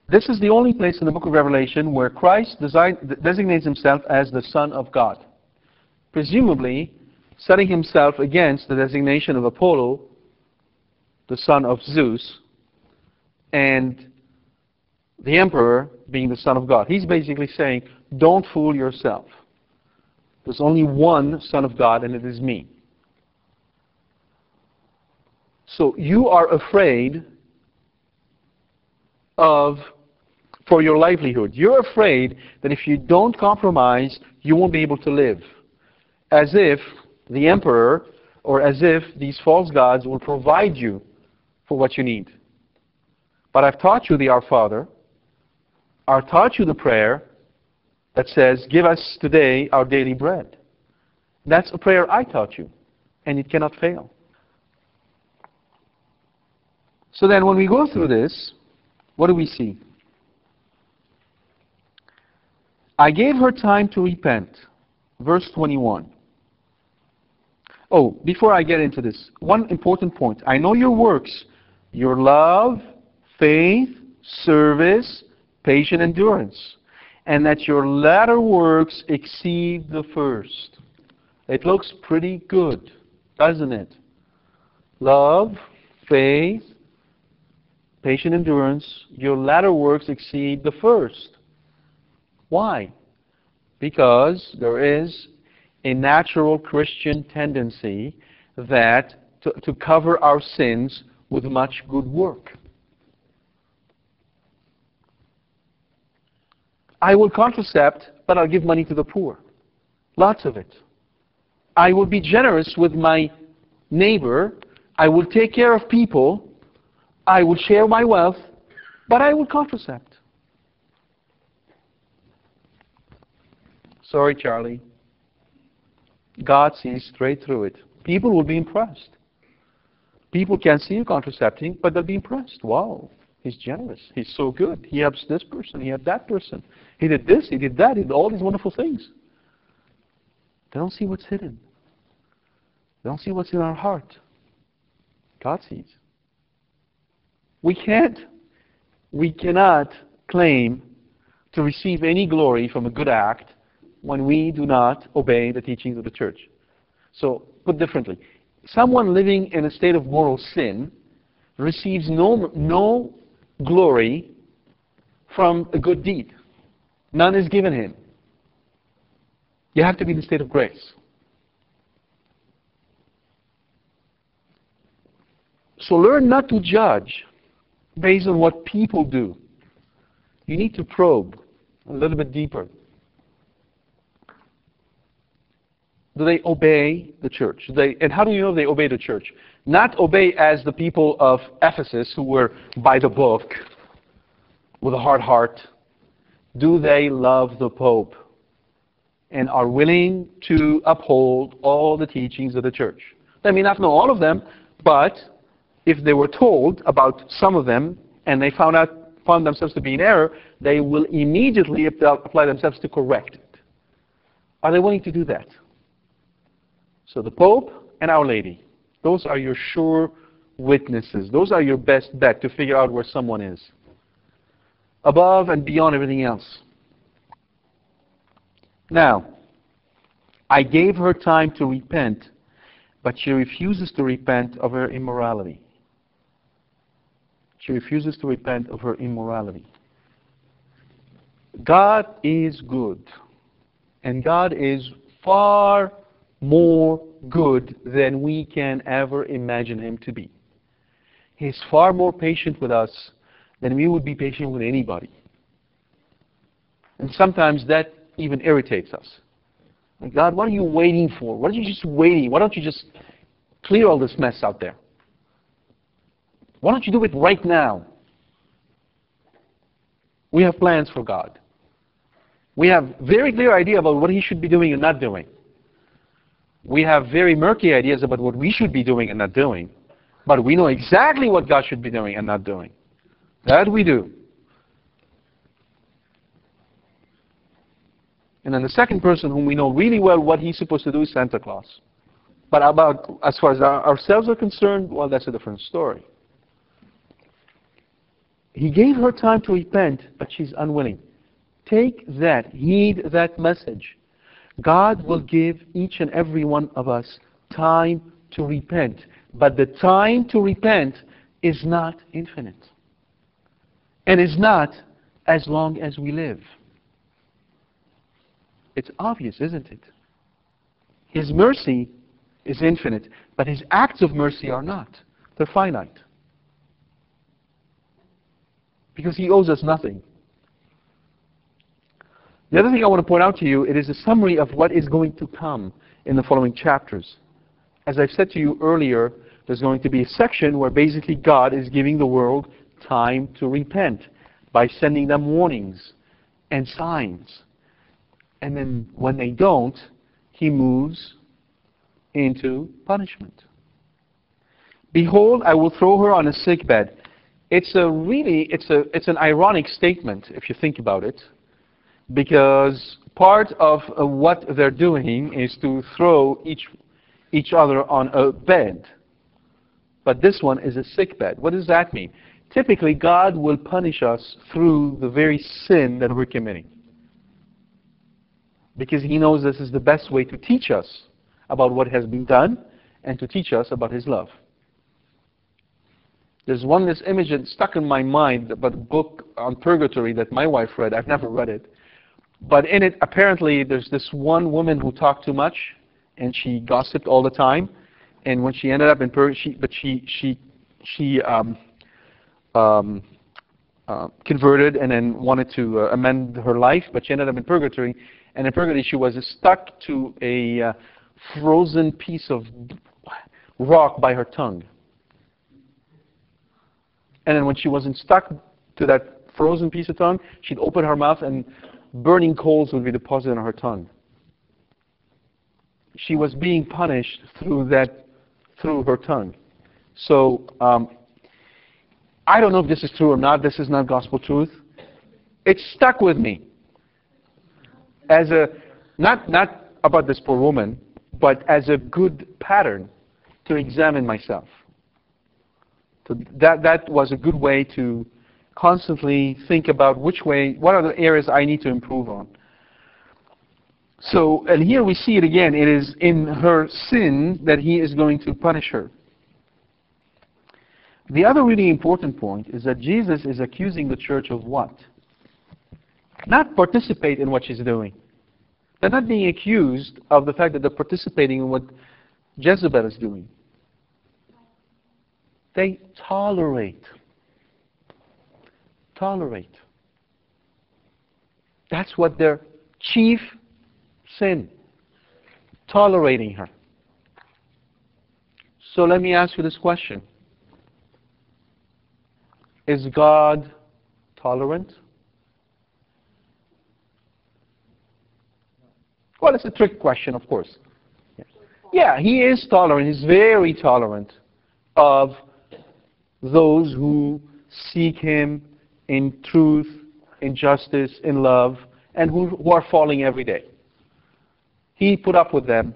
[SPEAKER 1] This is the only place in the book of Revelation where Christ design, designates himself as the Son of God. Presumably, setting himself against the designation of Apollo, the son of Zeus, and the emperor being the Son of God. He's basically saying, don't fool yourself. There's only one Son of God, and it is me. So you are afraid of for your livelihood. You're afraid that if you don't compromise, you won't be able to live. As if the emperor or as if these false gods will provide you for what you need. But I've taught you the Our Father. I've taught you the prayer that says, Give us today our daily bread. That's a prayer I taught you, and it cannot fail. So then, when we go through this, what do we see? I gave her time to repent. Verse 21. Oh, before I get into this, one important point. I know your works, your love, faith, service, patient endurance, and that your latter works exceed the first. It looks pretty good, doesn't it? Love, faith, patient endurance, your latter works exceed the first. Why? Because there is a natural Christian tendency that to, to cover our sins with much good work. I will contracept, but I'll give money to the poor. Lots of it. I will be generous with my neighbor. I will take care of people. I will share my wealth, but I will contracept. Sorry, Charlie. God sees straight through it. People will be impressed. People can see you contracepting, but they'll be impressed. Wow, he's generous. He's so good. He helps this person. He helped that person. He did this. He did that. He did all these wonderful things. They don't see what's hidden. They don't see what's in our heart. God sees. We can't, we cannot claim to receive any glory from a good act when we do not obey the teachings of the church. So, put differently, someone living in a state of moral sin receives no, no glory from a good deed. None is given him. You have to be in a state of grace. So learn not to judge based on what people do. You need to probe a little bit deeper. Do they obey the church? They, and how do you know they obey the church? Not obey as the people of Ephesus who were by the book with a hard heart. Do they love the Pope and are willing to uphold all the teachings of the church? They may not know all of them, but if they were told about some of them and they found out found themselves to be in error, they will immediately apply themselves to correct it. Are they willing to do that? So the Pope and Our Lady, those are your sure witnesses. Those are your best bet to figure out where someone is. Above and beyond everything else. Now, I gave her time to repent, but she refuses to repent of her immorality. She refuses to repent of her immorality. God is good, and God is far more good than we can ever imagine Him to be. He's far more patient with us than we would be patient with anybody. And sometimes that even irritates us. Like, God, what are you waiting for? What are you just waiting? Why don't you just clear all this mess out there? Why don't you do it right now? We have plans for God. We have very clear idea about what He should be doing and not doing. We have very murky ideas about what we should be doing and not doing. But we know exactly what God should be doing and not doing. That we do. And then the second person whom we know really well what he's supposed to do is Santa Claus. But about as far as our, ourselves are concerned, well, that's a different story. He gave her time to repent, but she's unwilling. Take that, heed that message. God will give each and every one of us time to repent. But the time to repent is not infinite. And is not as long as we live. It's obvious, isn't it? His mercy is infinite, but his acts of mercy are not. They're finite because he owes us nothing. The other thing I want to point out to you, it is a summary of what is going to come in the following chapters. As I've said to you earlier, there's going to be a section where basically God is giving the world time to repent by sending them warnings and signs. And then when they don't, he moves into punishment. Behold, I will throw her on a sick bed it's a really it's a it's an ironic statement if you think about it, because part of uh, what they're doing is to throw each each other on a bed, but this one is a sick bed. What does that mean? Typically, God will punish us through the very sin that we're committing, because He knows this is the best way to teach us about what has been done and to teach us about His love. There's one this image that stuck in my mind about a book on purgatory that my wife read. I've never read it. But in it, apparently, there's this one woman who talked too much, and she gossiped all the time. And when she ended up in purgatory, but she she she um, um, uh, converted and then wanted to uh, amend her life, but she ended up in purgatory. And in purgatory, she was stuck to a uh, frozen piece of rock by her tongue. And then when she wasn't stuck to that frozen piece of tongue, she'd open her mouth and burning coals would be deposited on her tongue. She was being punished through that, through her tongue. So um, I don't know if this is true or not. This is not gospel truth. It stuck with me as a not not about this poor woman, but as a good pattern to examine myself. So that, that was a good way to constantly think about which way, what are the areas I need to improve on. So, and here we see it again. It is in her sin that he is going to punish her. The other really important point is that Jesus is accusing the church of what? Not participate in what she's doing. They're not being accused of the fact that they're participating in what Jezebel is doing. They tolerate. Tolerate. That's what their chief sin. Tolerating her. So let me ask you this question. Is God tolerant? Well, it's a trick question, of course. Yeah, he is tolerant. He's very tolerant of those who seek him in truth, in justice, in love, and who, who are falling every day. He put up with them.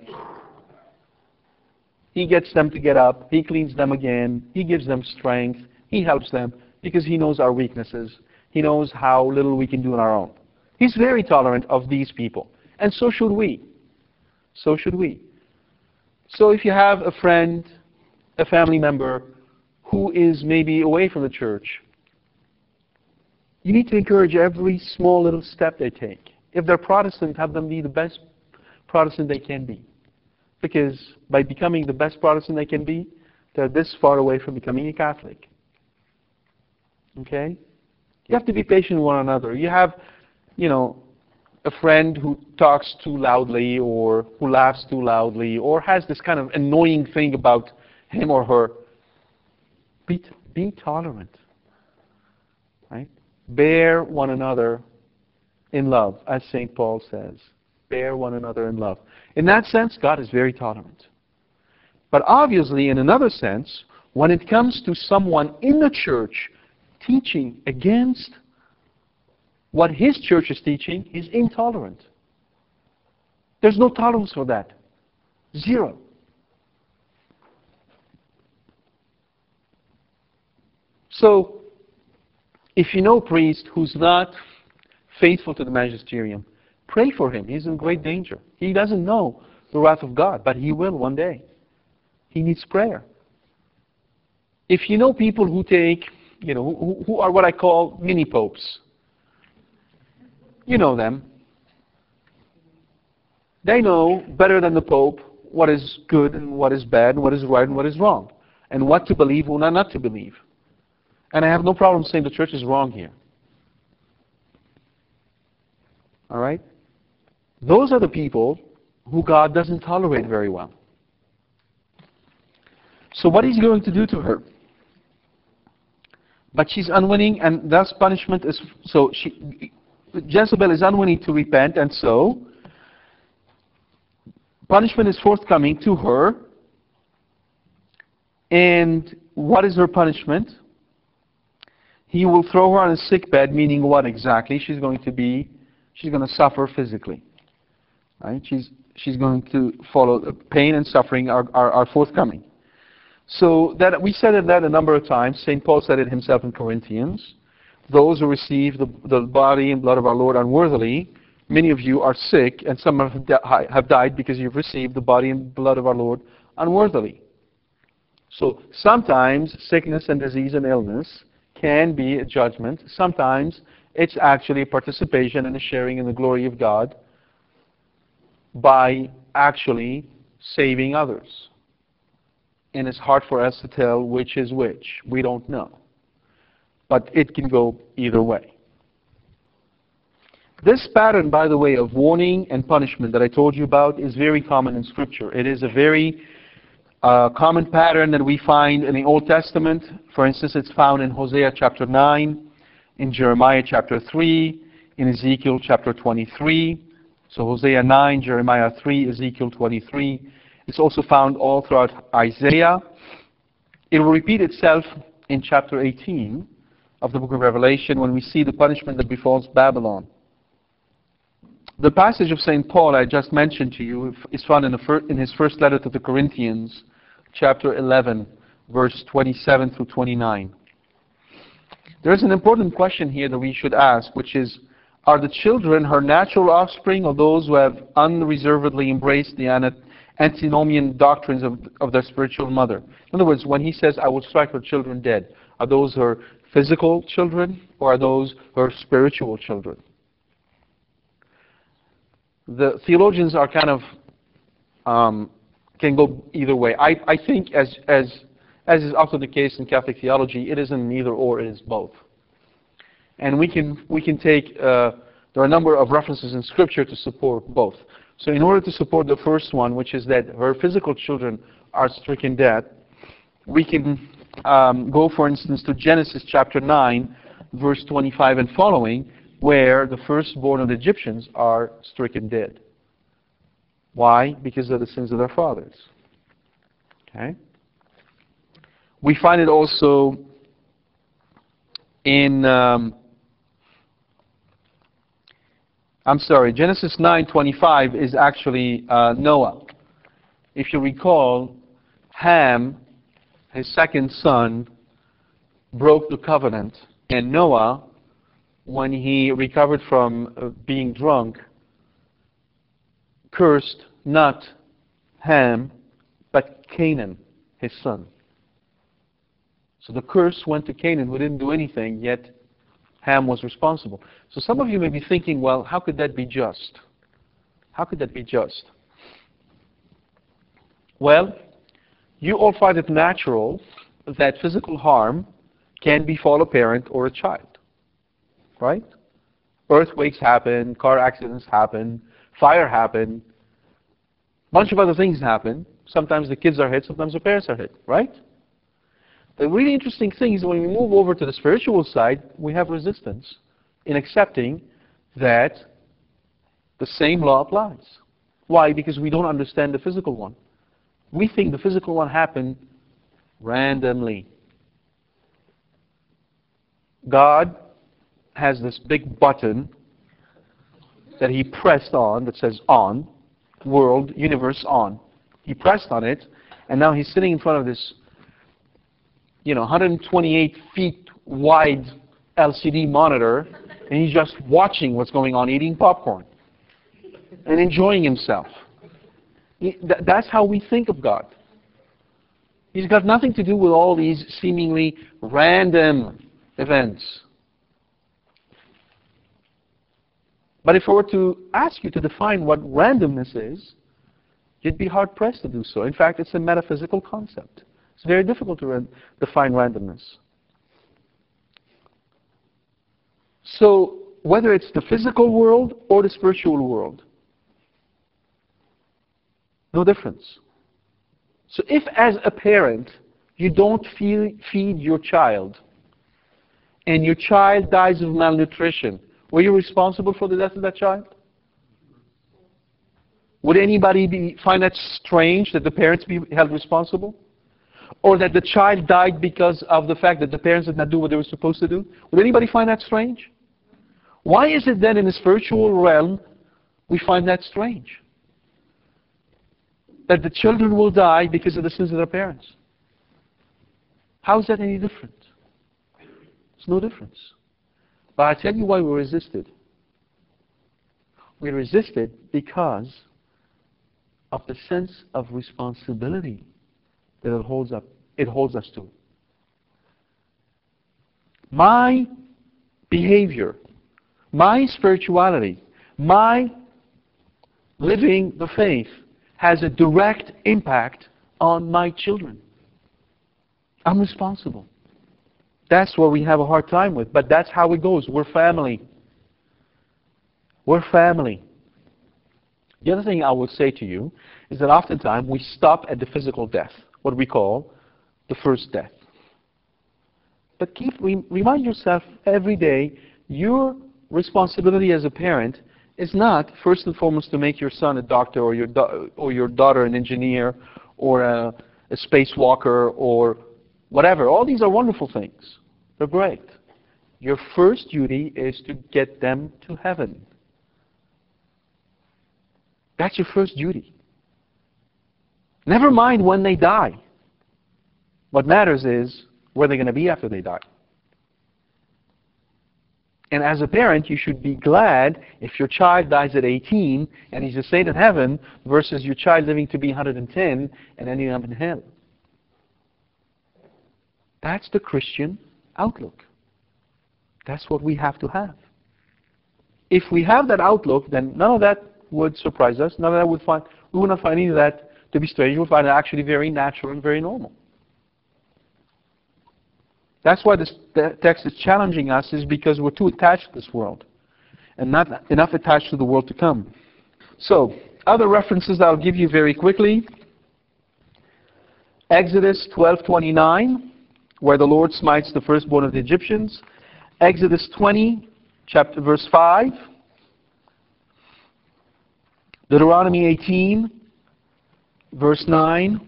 [SPEAKER 1] He gets them to get up. He cleans them again. He gives them strength. He helps them because he knows our weaknesses. He knows how little we can do on our own. He's very tolerant of these people. And so should we. So should we. So if you have a friend, a family member, who is maybe away from the church, you need to encourage every small little step they take. If they're Protestant, have them be the best Protestant they can be. Because by becoming the best Protestant they can be, they're this far away from becoming a Catholic. Okay? You have to be patient with one another. You have, you know, a friend who talks too loudly or who laughs too loudly or has this kind of annoying thing about him or her. Be, be tolerant. Right? Bear one another in love, as St. Paul says. Bear one another in love. In that sense, God is very tolerant. But obviously, in another sense, when it comes to someone in the church teaching against what his church is teaching, he's intolerant. There's no tolerance for that. Zero. So, if you know a priest who's not faithful to the magisterium, pray for him. He's in great danger. He doesn't know the wrath of God, but he will one day. He needs prayer. If you know people who take, you know, who, who are what I call mini popes, you know them. They know better than the Pope what is good and what is bad, and what is right and what is wrong, and what to believe and what not to believe. And I have no problem saying the church is wrong here. All right? Those are the people who God doesn't tolerate very well. So what is he going to do to her? But she's unwilling, and thus punishment is so she Jezebel is unwilling to repent, and so punishment is forthcoming to her. And what is her punishment? He will throw her on a sick bed, meaning what exactly? She's going to be, she's going to suffer physically. Right? She's, she's going to follow pain and suffering are, are, are forthcoming. So that we said it that a number of times. St. Paul said it himself in Corinthians those who receive the, the body and blood of our Lord unworthily. Many of you are sick, and some have, di- have died because you've received the body and blood of our Lord unworthily. So sometimes sickness and disease and illness can be a judgment. Sometimes it's actually participation and a sharing in the glory of God by actually saving others. And it's hard for us to tell which is which. We don't know but it can go either way. This pattern, by the way, of warning and punishment that I told you about is very common in Scripture. It is a very uh, common pattern that we find in the Old Testament. For instance, it's found in Hosea chapter 9, in Jeremiah chapter 3, in Ezekiel chapter 23. So Hosea 9, Jeremiah 3, Ezekiel 23. It's also found all throughout Isaiah. It will repeat itself in chapter 18 of the book of Revelation when we see the punishment that befalls Babylon. The passage of St. Paul I just mentioned to you is found in, fir- in his first letter to the Corinthians, chapter 11, verse 27 through 29. There is an important question here that we should ask, which is Are the children her natural offspring or those who have unreservedly embraced the antinomian doctrines of, of their spiritual mother? In other words, when he says, I will strike her children dead, are those her physical children or are those her spiritual children? The theologians are kind of um, can go either way. I, I think, as as as is often the case in Catholic theology, it isn't either or; it is both. And we can, we can take, uh, there are a number of references in Scripture to support both. So in order to support the first one, which is that her physical children are stricken dead, we can um, go, for instance, to Genesis chapter 9, verse 25 and following, where the firstborn of the Egyptians are stricken dead. Why? Because of the sins of their fathers. Okay? We find it also in um, I'm sorry, Genesis 9:25 is actually uh, Noah. If you recall, Ham, his second son, broke the covenant, and Noah, when he recovered from uh, being drunk, cursed not Ham, but Canaan, his son. So the curse went to Canaan, who didn't do anything, yet Ham was responsible. So some of you may be thinking, well, how could that be just? How could that be just? Well, you all find it natural that physical harm can befall a parent or a child. Right? Earthquakes happen, car accidents happen, fire happen, bunch of other things happen. Sometimes the kids are hit, sometimes the parents are hit, right? The really interesting thing is when we move over to the spiritual side, we have resistance in accepting that the same law applies. Why? Because we don't understand the physical one. We think the physical one happened randomly. God has this big button that he pressed on that says on, world, universe on. He pressed on it, and now he's sitting in front of this you know, 128 feet wide LCD monitor, and he's just watching what's going on, eating popcorn and enjoying himself. That's how we think of God. He's got nothing to do with all these seemingly random events. But if I were to ask you to define what randomness is, you'd be hard pressed to do so. In fact, it's a metaphysical concept. It's very difficult to define randomness. So, whether it's the physical world or the spiritual world, no difference. So, if as a parent you don't feed your child and your child dies of malnutrition, were you responsible for the death of that child? Would anybody be, find that strange that the parents be held responsible? or that the child died because of the fact that the parents did not do what they were supposed to do? Would anybody find that strange? Why is it then in the spiritual realm we find that strange? That the children will die because of the sins of their parents. How is that any different? It's no difference. But I tell you why we resisted. We resisted because of the sense of responsibility that it holds up it holds us to. My behavior, my spirituality, my living the faith has a direct impact on my children. I'm responsible. That's what we have a hard time with, but that's how it goes. We're family. We're family. The other thing I would say to you is that oftentimes we stop at the physical death, what we call the first death. But keep re remind yourself every day your responsibility as a parent is not first and foremost to make your son a doctor or your or your daughter an engineer or a, a spacewalker or whatever. All these are wonderful things. They're great. Your first duty is to get them to heaven. That's your first duty. Never mind when they die. What matters is where they're going to be after they die. And as a parent, you should be glad if your child dies at 18 and he's a saint in heaven versus your child living to be 110 and ending up in hell. That's the Christian outlook. That's what we have to have. If we have that outlook, then none of that would surprise us. None of that would find, we would not find any of that to be strange. We would find it actually very natural and very normal. That's why this text is challenging us, is because we're too attached to this world and not enough attached to the world to come. So, other references I'll give you very quickly. Exodus 12:29, where the Lord smites the firstborn of the Egyptians. Exodus 20, chapter verse 5. Deuteronomy 18, verse 9.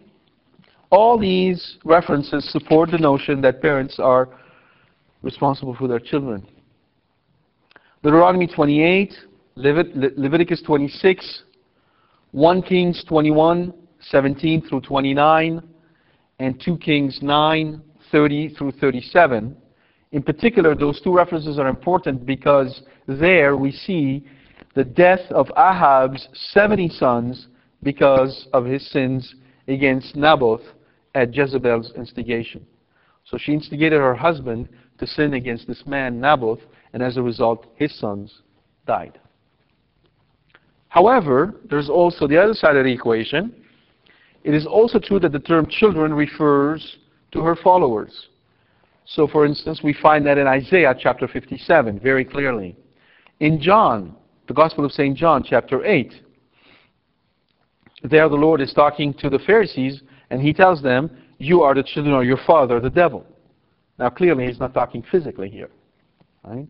[SPEAKER 1] All these references support the notion that parents are responsible for their children. Deuteronomy 28, Levit Leviticus 26, 1 Kings 21, 17 through 29, and 2 Kings 9, 30 through 37. In particular, those two references are important because there we see the death of Ahab's 70 sons because of his sins against Naboth at Jezebel's instigation. So she instigated her husband to sin against this man, Naboth, and as a result, his sons died. However, there's also the other side of the equation. It is also true that the term children refers to her followers. So, for instance, we find that in Isaiah chapter 57 very clearly. In John, the Gospel of St. John, chapter 8, there the Lord is talking to the Pharisees, and he tells them, You are the children of your father, the devil. Now, clearly, he's not talking physically here. Right?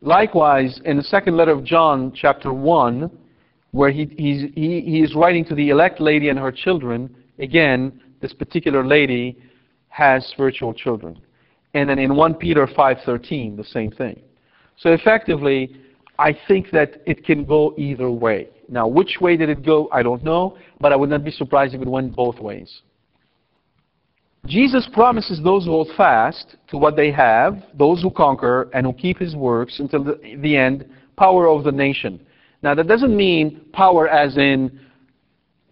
[SPEAKER 1] Likewise, in the second letter of John, chapter 1, where he, he, he is writing to the elect lady and her children, again, this particular lady has spiritual children. And then in 1 Peter 5.13, the same thing. So effectively, I think that it can go either way. Now, which way did it go? I don't know, but I would not be surprised if it went both ways. Jesus promises those who hold fast to what they have, those who conquer and who keep his works until the, the end, power over the nation. Now, that doesn't mean power as in,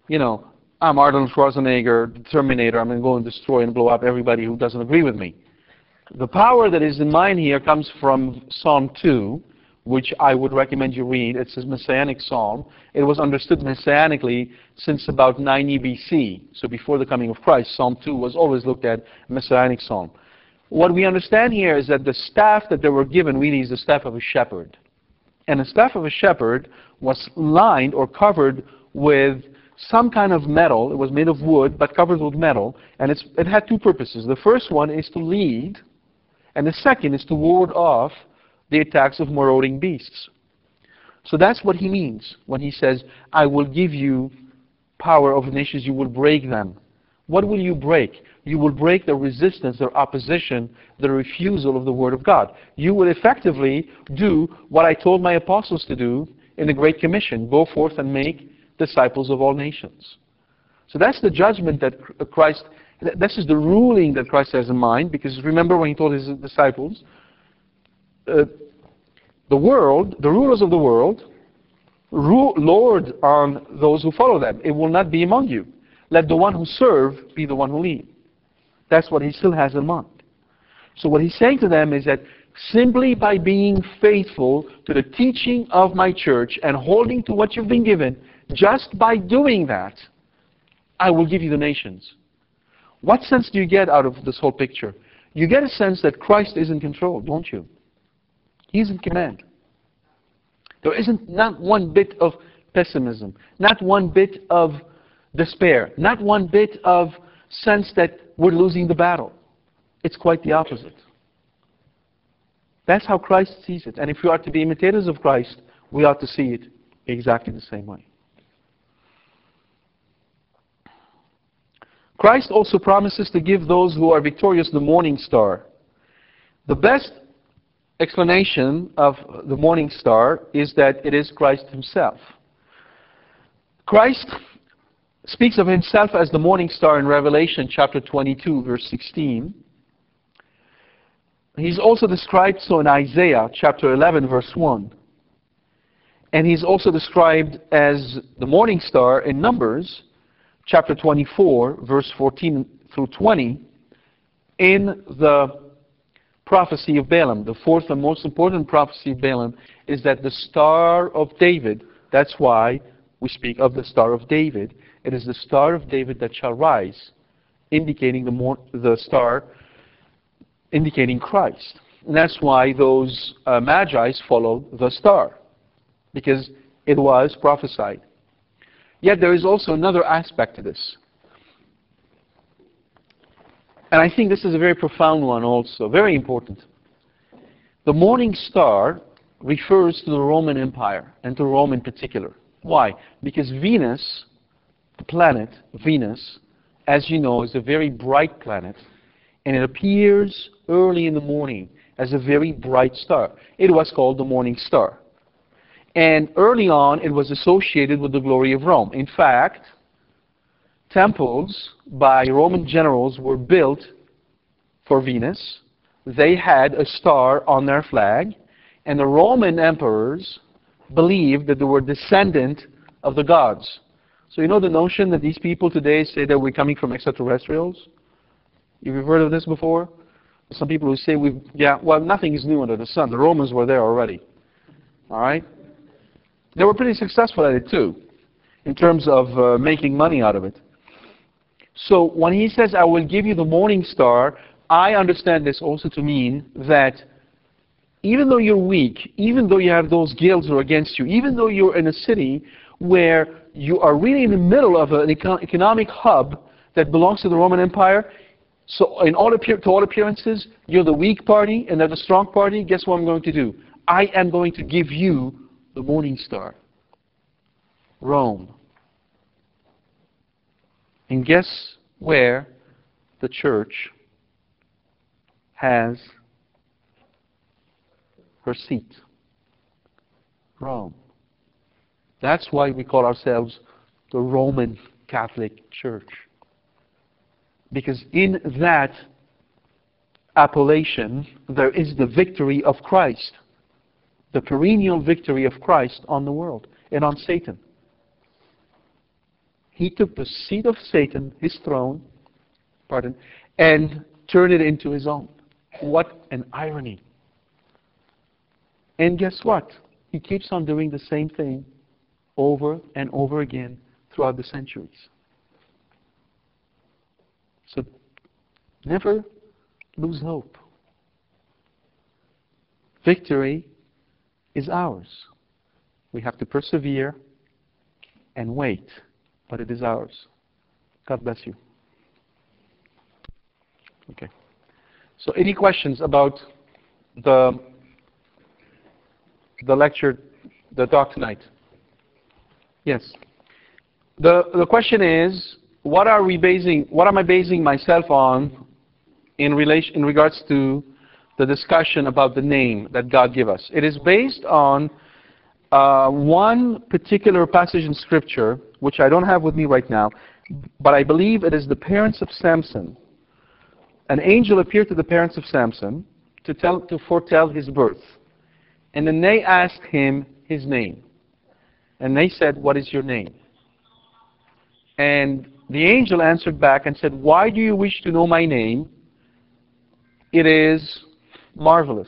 [SPEAKER 1] you know, I'm Arnold Schwarzenegger, the Terminator, I'm going to go and destroy and blow up everybody who doesn't agree with me. The power that is in mine here comes from Psalm 2, which I would recommend you read. It's a messianic psalm. It was understood messianically since about 90 BC, so before the coming of Christ. Psalm 2 was always looked at messianic psalm. What we understand here is that the staff that they were given really is the staff of a shepherd. And the staff of a shepherd was lined or covered with some kind of metal. It was made of wood, but covered with metal. And it had two purposes. The first one is to lead, and the second is to ward off the attacks of marauding beasts. So that's what he means when he says, I will give you power over nations, you will break them. What will you break? You will break the resistance, the opposition, the refusal of the Word of God. You will effectively do what I told my apostles to do in the Great Commission go forth and make disciples of all nations. So that's the judgment that Christ, this is the ruling that Christ has in mind, because remember when he told his disciples, uh, the world, the rulers of the world, rule, lord on those who follow them. It will not be among you. Let the one who serve be the one who lead. That's what he still has in mind. So what he's saying to them is that simply by being faithful to the teaching of my church and holding to what you've been given, just by doing that, I will give you the nations. What sense do you get out of this whole picture? You get a sense that Christ is in control, don't you? He's in command. There isn't not one bit of pessimism, not one bit of despair, not one bit of sense that we're losing the battle. It's quite the opposite. That's how Christ sees it. And if we are to be imitators of Christ, we ought to see it exactly the same way. Christ also promises to give those who are victorious the morning star. The best explanation of the morning star is that it is Christ himself. Christ speaks of himself as the morning star in Revelation chapter 22, verse 16. He's also described so in Isaiah chapter 11, verse 1. And he's also described as the morning star in Numbers chapter 24, verse 14 through 20, in the prophecy of Balaam. The fourth and most important prophecy of Balaam is that the Star of David, that's why we speak of the Star of David, it is the Star of David that shall rise, indicating the, the star indicating Christ. And that's why those uh, followed the star, because it was prophesied. Yet there is also another aspect to this. And I think this is a very profound one also, very important. The morning star refers to the Roman Empire, and to Rome in particular. Why? Because Venus, the planet, Venus, as you know, is a very bright planet, and it appears early in the morning as a very bright star. It was called the morning star. And early on, it was associated with the glory of Rome. In fact, temples by Roman generals were built for Venus. They had a star on their flag, and the Roman emperors believed that they were descendant of the gods. So you know the notion that these people today say that we're coming from extraterrestrials? You've heard of this before? Some people who say we yeah, well, nothing is new under the sun. The Romans were there already. All right? They were pretty successful at it too, in terms of uh, making money out of it. So when he says, I will give you the morning star, I understand this also to mean that even though you're weak, even though you have those guilds who are against you, even though you're in a city where you are really in the middle of an economic hub that belongs to the Roman Empire, so in all to all appearances, you're the weak party and they're the strong party. Guess what I'm going to do? I am going to give you the morning star. Rome. And guess where the church has her seat? Rome. That's why we call ourselves the Roman Catholic Church. Because in that appellation, there is the victory of Christ, the perennial victory of Christ on the world and on Satan. He took the seat of Satan, his throne, pardon, and turned it into his own. What an irony. And guess what? He keeps on doing the same thing over and over again throughout the centuries. So never lose hope. Victory is ours. We have to persevere and wait, but it is ours. God bless you. Okay. So any questions about the the lecture, the talk tonight? Yes. The the question is what are we basing, what am I basing myself on in relation, in regards to the discussion about the name that God gave us? It is based on uh, one particular passage in Scripture, which I don't have with me right now, but I believe it is the parents of Samson. An angel appeared to the parents of Samson to, tell, to foretell his birth. And then they asked him his name. And they said, What is your name? And the angel answered back and said, Why do you wish to know my name? It is marvelous.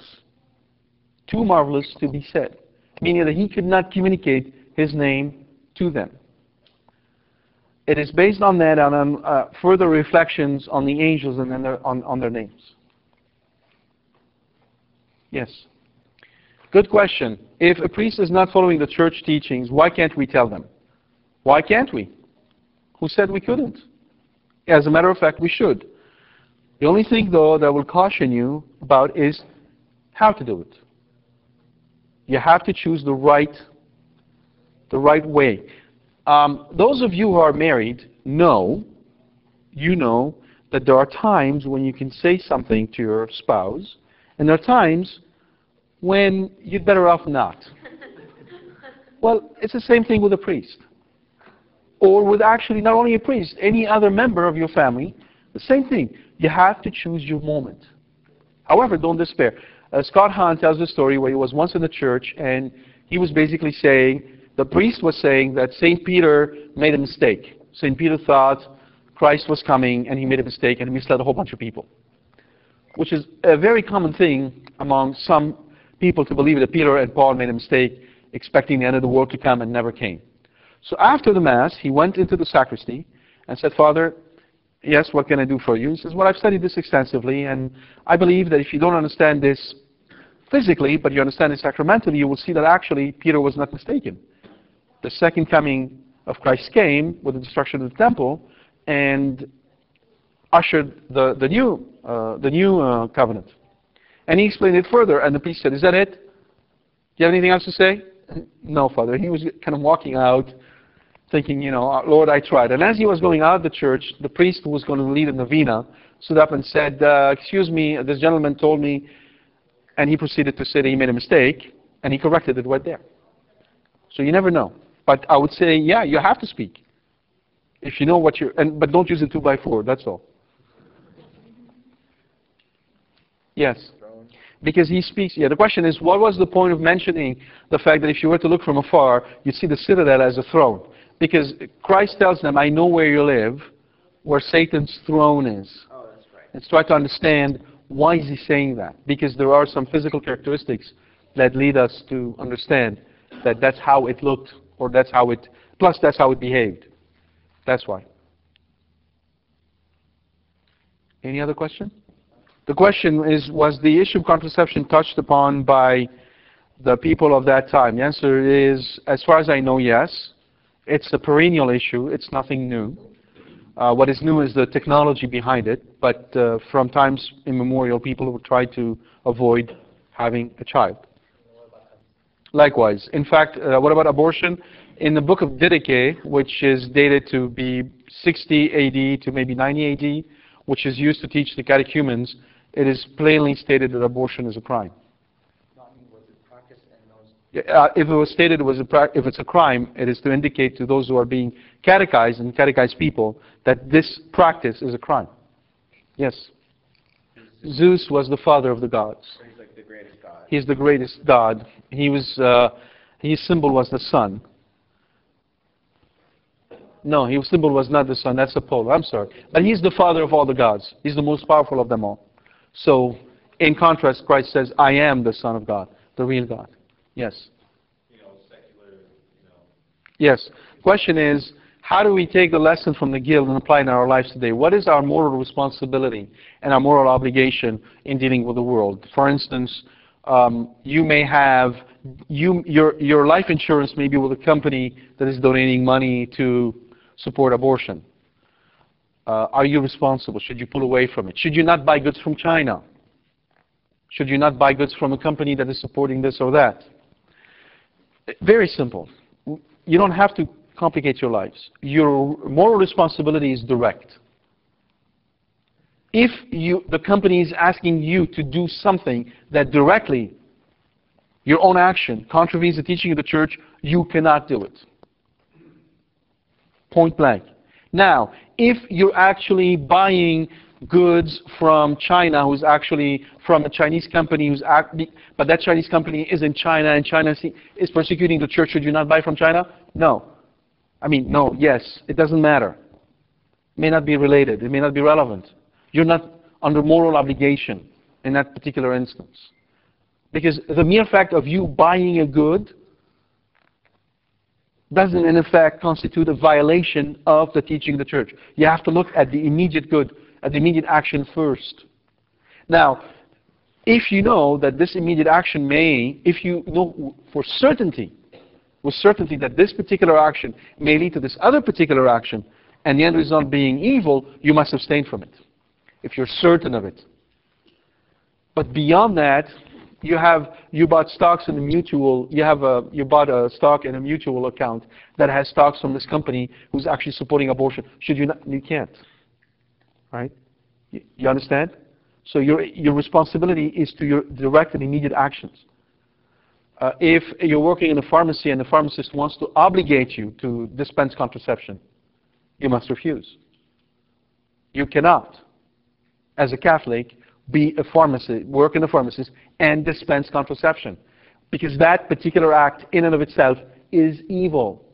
[SPEAKER 1] Too marvelous to be said. Meaning that he could not communicate his name to them. It is based on that and on uh, further reflections on the angels and their, on, on their names. Yes. Good question. If a priest is not following the church teachings, why can't we tell them? Why can't we? Who said we couldn't? As a matter of fact, we should. The only thing, though, that I will caution you about is how to do it. You have to choose the right, the right way. Um, those of you who are married know, you know, that there are times when you can say something to your spouse, and there are times when you'd better off not. well, it's the same thing with a priest or with actually not only a priest, any other member of your family, the same thing. You have to choose your moment. However, don't despair. Uh, Scott Hahn tells a story where he was once in the church and he was basically saying, the priest was saying that St. Peter made a mistake. St. Peter thought Christ was coming and he made a mistake and he misled a whole bunch of people. Which is a very common thing among some people to believe that Peter and Paul made a mistake expecting the end of the world to come and never came. So after the Mass, he went into the sacristy and said, Father, Yes, what can I do for you? He says, Well, I've studied this extensively, and I believe that if you don't understand this physically, but you understand it sacramentally, you will see that actually Peter was not mistaken. The second coming of Christ came with the destruction of the temple and ushered the, the new, uh, the new uh, covenant. And he explained it further, and the priest said, Is that it? Do you have anything else to say? No, Father. He was kind of walking out thinking, you know, Lord, I tried. And as he was going out of the church, the priest who was going to lead the novena stood up and said, uh, Excuse me, this gentleman told me, and he proceeded to say that he made a mistake, and he corrected it right there. So you never know. But I would say, yeah, you have to speak. If you know what you're, and, but don't use a 2 by 4 that's all. Yes. Because he speaks, yeah, the question is, what was the point of mentioning the fact that if you were to look from afar, you'd see the citadel as a throne? Because Christ tells them, I know where you live, where Satan's throne is.
[SPEAKER 2] Oh, that's right.
[SPEAKER 1] Let's try to understand why is he saying that? Because there are some physical characteristics that lead us to understand that that's how it looked, or that's how it, plus that's how it behaved. That's why. Any other question? The question is, was the issue of contraception touched upon by the people of that time? The answer is, as far as I know, yes. It's a perennial issue. It's nothing new. Uh, what is new is the technology behind it, but uh, from times immemorial, people would try to avoid having a child. Likewise. In fact, uh, what about abortion? In the book of Didache, which is dated to be 60 AD to maybe 90 AD, which is used to teach the catechumens, it is plainly stated that abortion is a crime. Uh, if it was stated it was a if it's a crime, it is to indicate to those who are being catechized and catechized people that this practice is a crime. Yes. Zeus was the father of the gods.
[SPEAKER 2] He's like the greatest god.
[SPEAKER 1] He's the greatest god. He was. Uh, his symbol was the sun. No, his symbol was not the sun. That's Apollo. I'm sorry, but he's the father of all the gods. He's the most powerful of them all. So, in contrast, Christ says, "I am the Son of God, the real God." Yes.
[SPEAKER 2] You know, secular, you know.
[SPEAKER 1] Yes. Question is, how do we take the lesson from the guild and apply it in our lives today? What is our moral responsibility and our moral obligation in dealing with the world? For instance, um, you may have you your your life insurance may be with a company that is donating money to support abortion. Uh, are you responsible? Should you pull away from it? Should you not buy goods from China? Should you not buy goods from a company that is supporting this or that? Very simple. You don't have to complicate your lives. Your moral responsibility is direct. If you, the company is asking you to do something that directly, your own action, contravenes the teaching of the church, you cannot do it. Point blank. Now, if you're actually buying goods from China, who's actually from a Chinese company, who's act, but that Chinese company is in China, and China is persecuting the church. Should you not buy from China? No. I mean, no. Yes. It doesn't matter. It may not be related. It may not be relevant. You're not under moral obligation in that particular instance, because the mere fact of you buying a good doesn't in effect constitute a violation of the teaching of the church. You have to look at the immediate good at the immediate action first. Now, if you know that this immediate action may, if you know for certainty, with certainty that this particular action may lead to this other particular action, and the end result being evil, you must abstain from it. If you're certain of it. But beyond that, you have you bought stocks in a mutual you have a you bought a stock in a mutual account that has stocks from this company who's actually supporting abortion. Should you not you can't. Right? You understand? So your, your responsibility is to your direct and immediate actions. Uh, if you're working in a pharmacy and the pharmacist wants to obligate you to dispense contraception, you must refuse. You cannot, as a Catholic, be a pharmacist, work in a pharmacist, and dispense contraception. Because that particular act, in and of itself, is evil.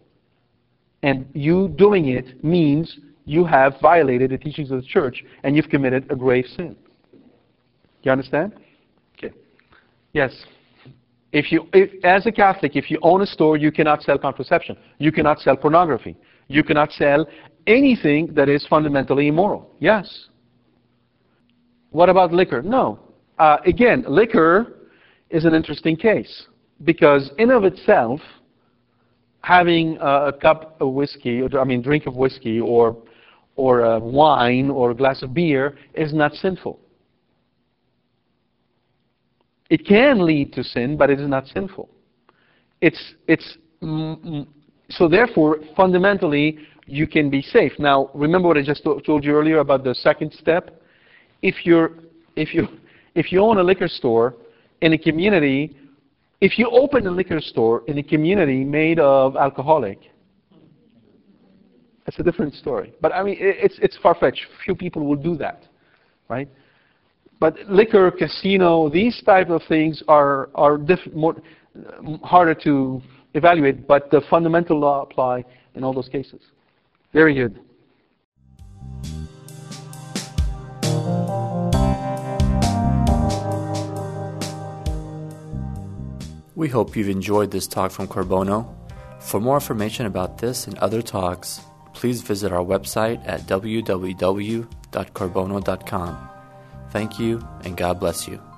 [SPEAKER 1] And you doing it means you have violated the teachings of the church and you've committed a grave sin. You understand? Okay. Yes. If you, if, as a Catholic, if you own a store, you cannot sell contraception. You cannot sell pornography. You cannot sell anything that is fundamentally immoral. Yes. What about liquor? No. Uh, again, liquor is an interesting case because in of itself, having a, a cup of whiskey, or, I mean, drink of whiskey, or or a wine or a glass of beer is not sinful. It can lead to sin, but it is not sinful. It's it's mm, mm, so therefore fundamentally you can be safe. Now remember what I just to- told you earlier about the second step. If you're if you if you own a liquor store in a community, if you open a liquor store in a community made of alcoholic, that's a different story. But I mean, it- it's it's far-fetched. Few people will do that, right? But liquor, casino, these type of things are are more harder to evaluate. But the fundamental law apply in all those cases. Very good.
[SPEAKER 3] We hope you've enjoyed this talk from Carbono. For more information about this and other talks, please visit our website at www.carbono.com. Thank you, and God bless you.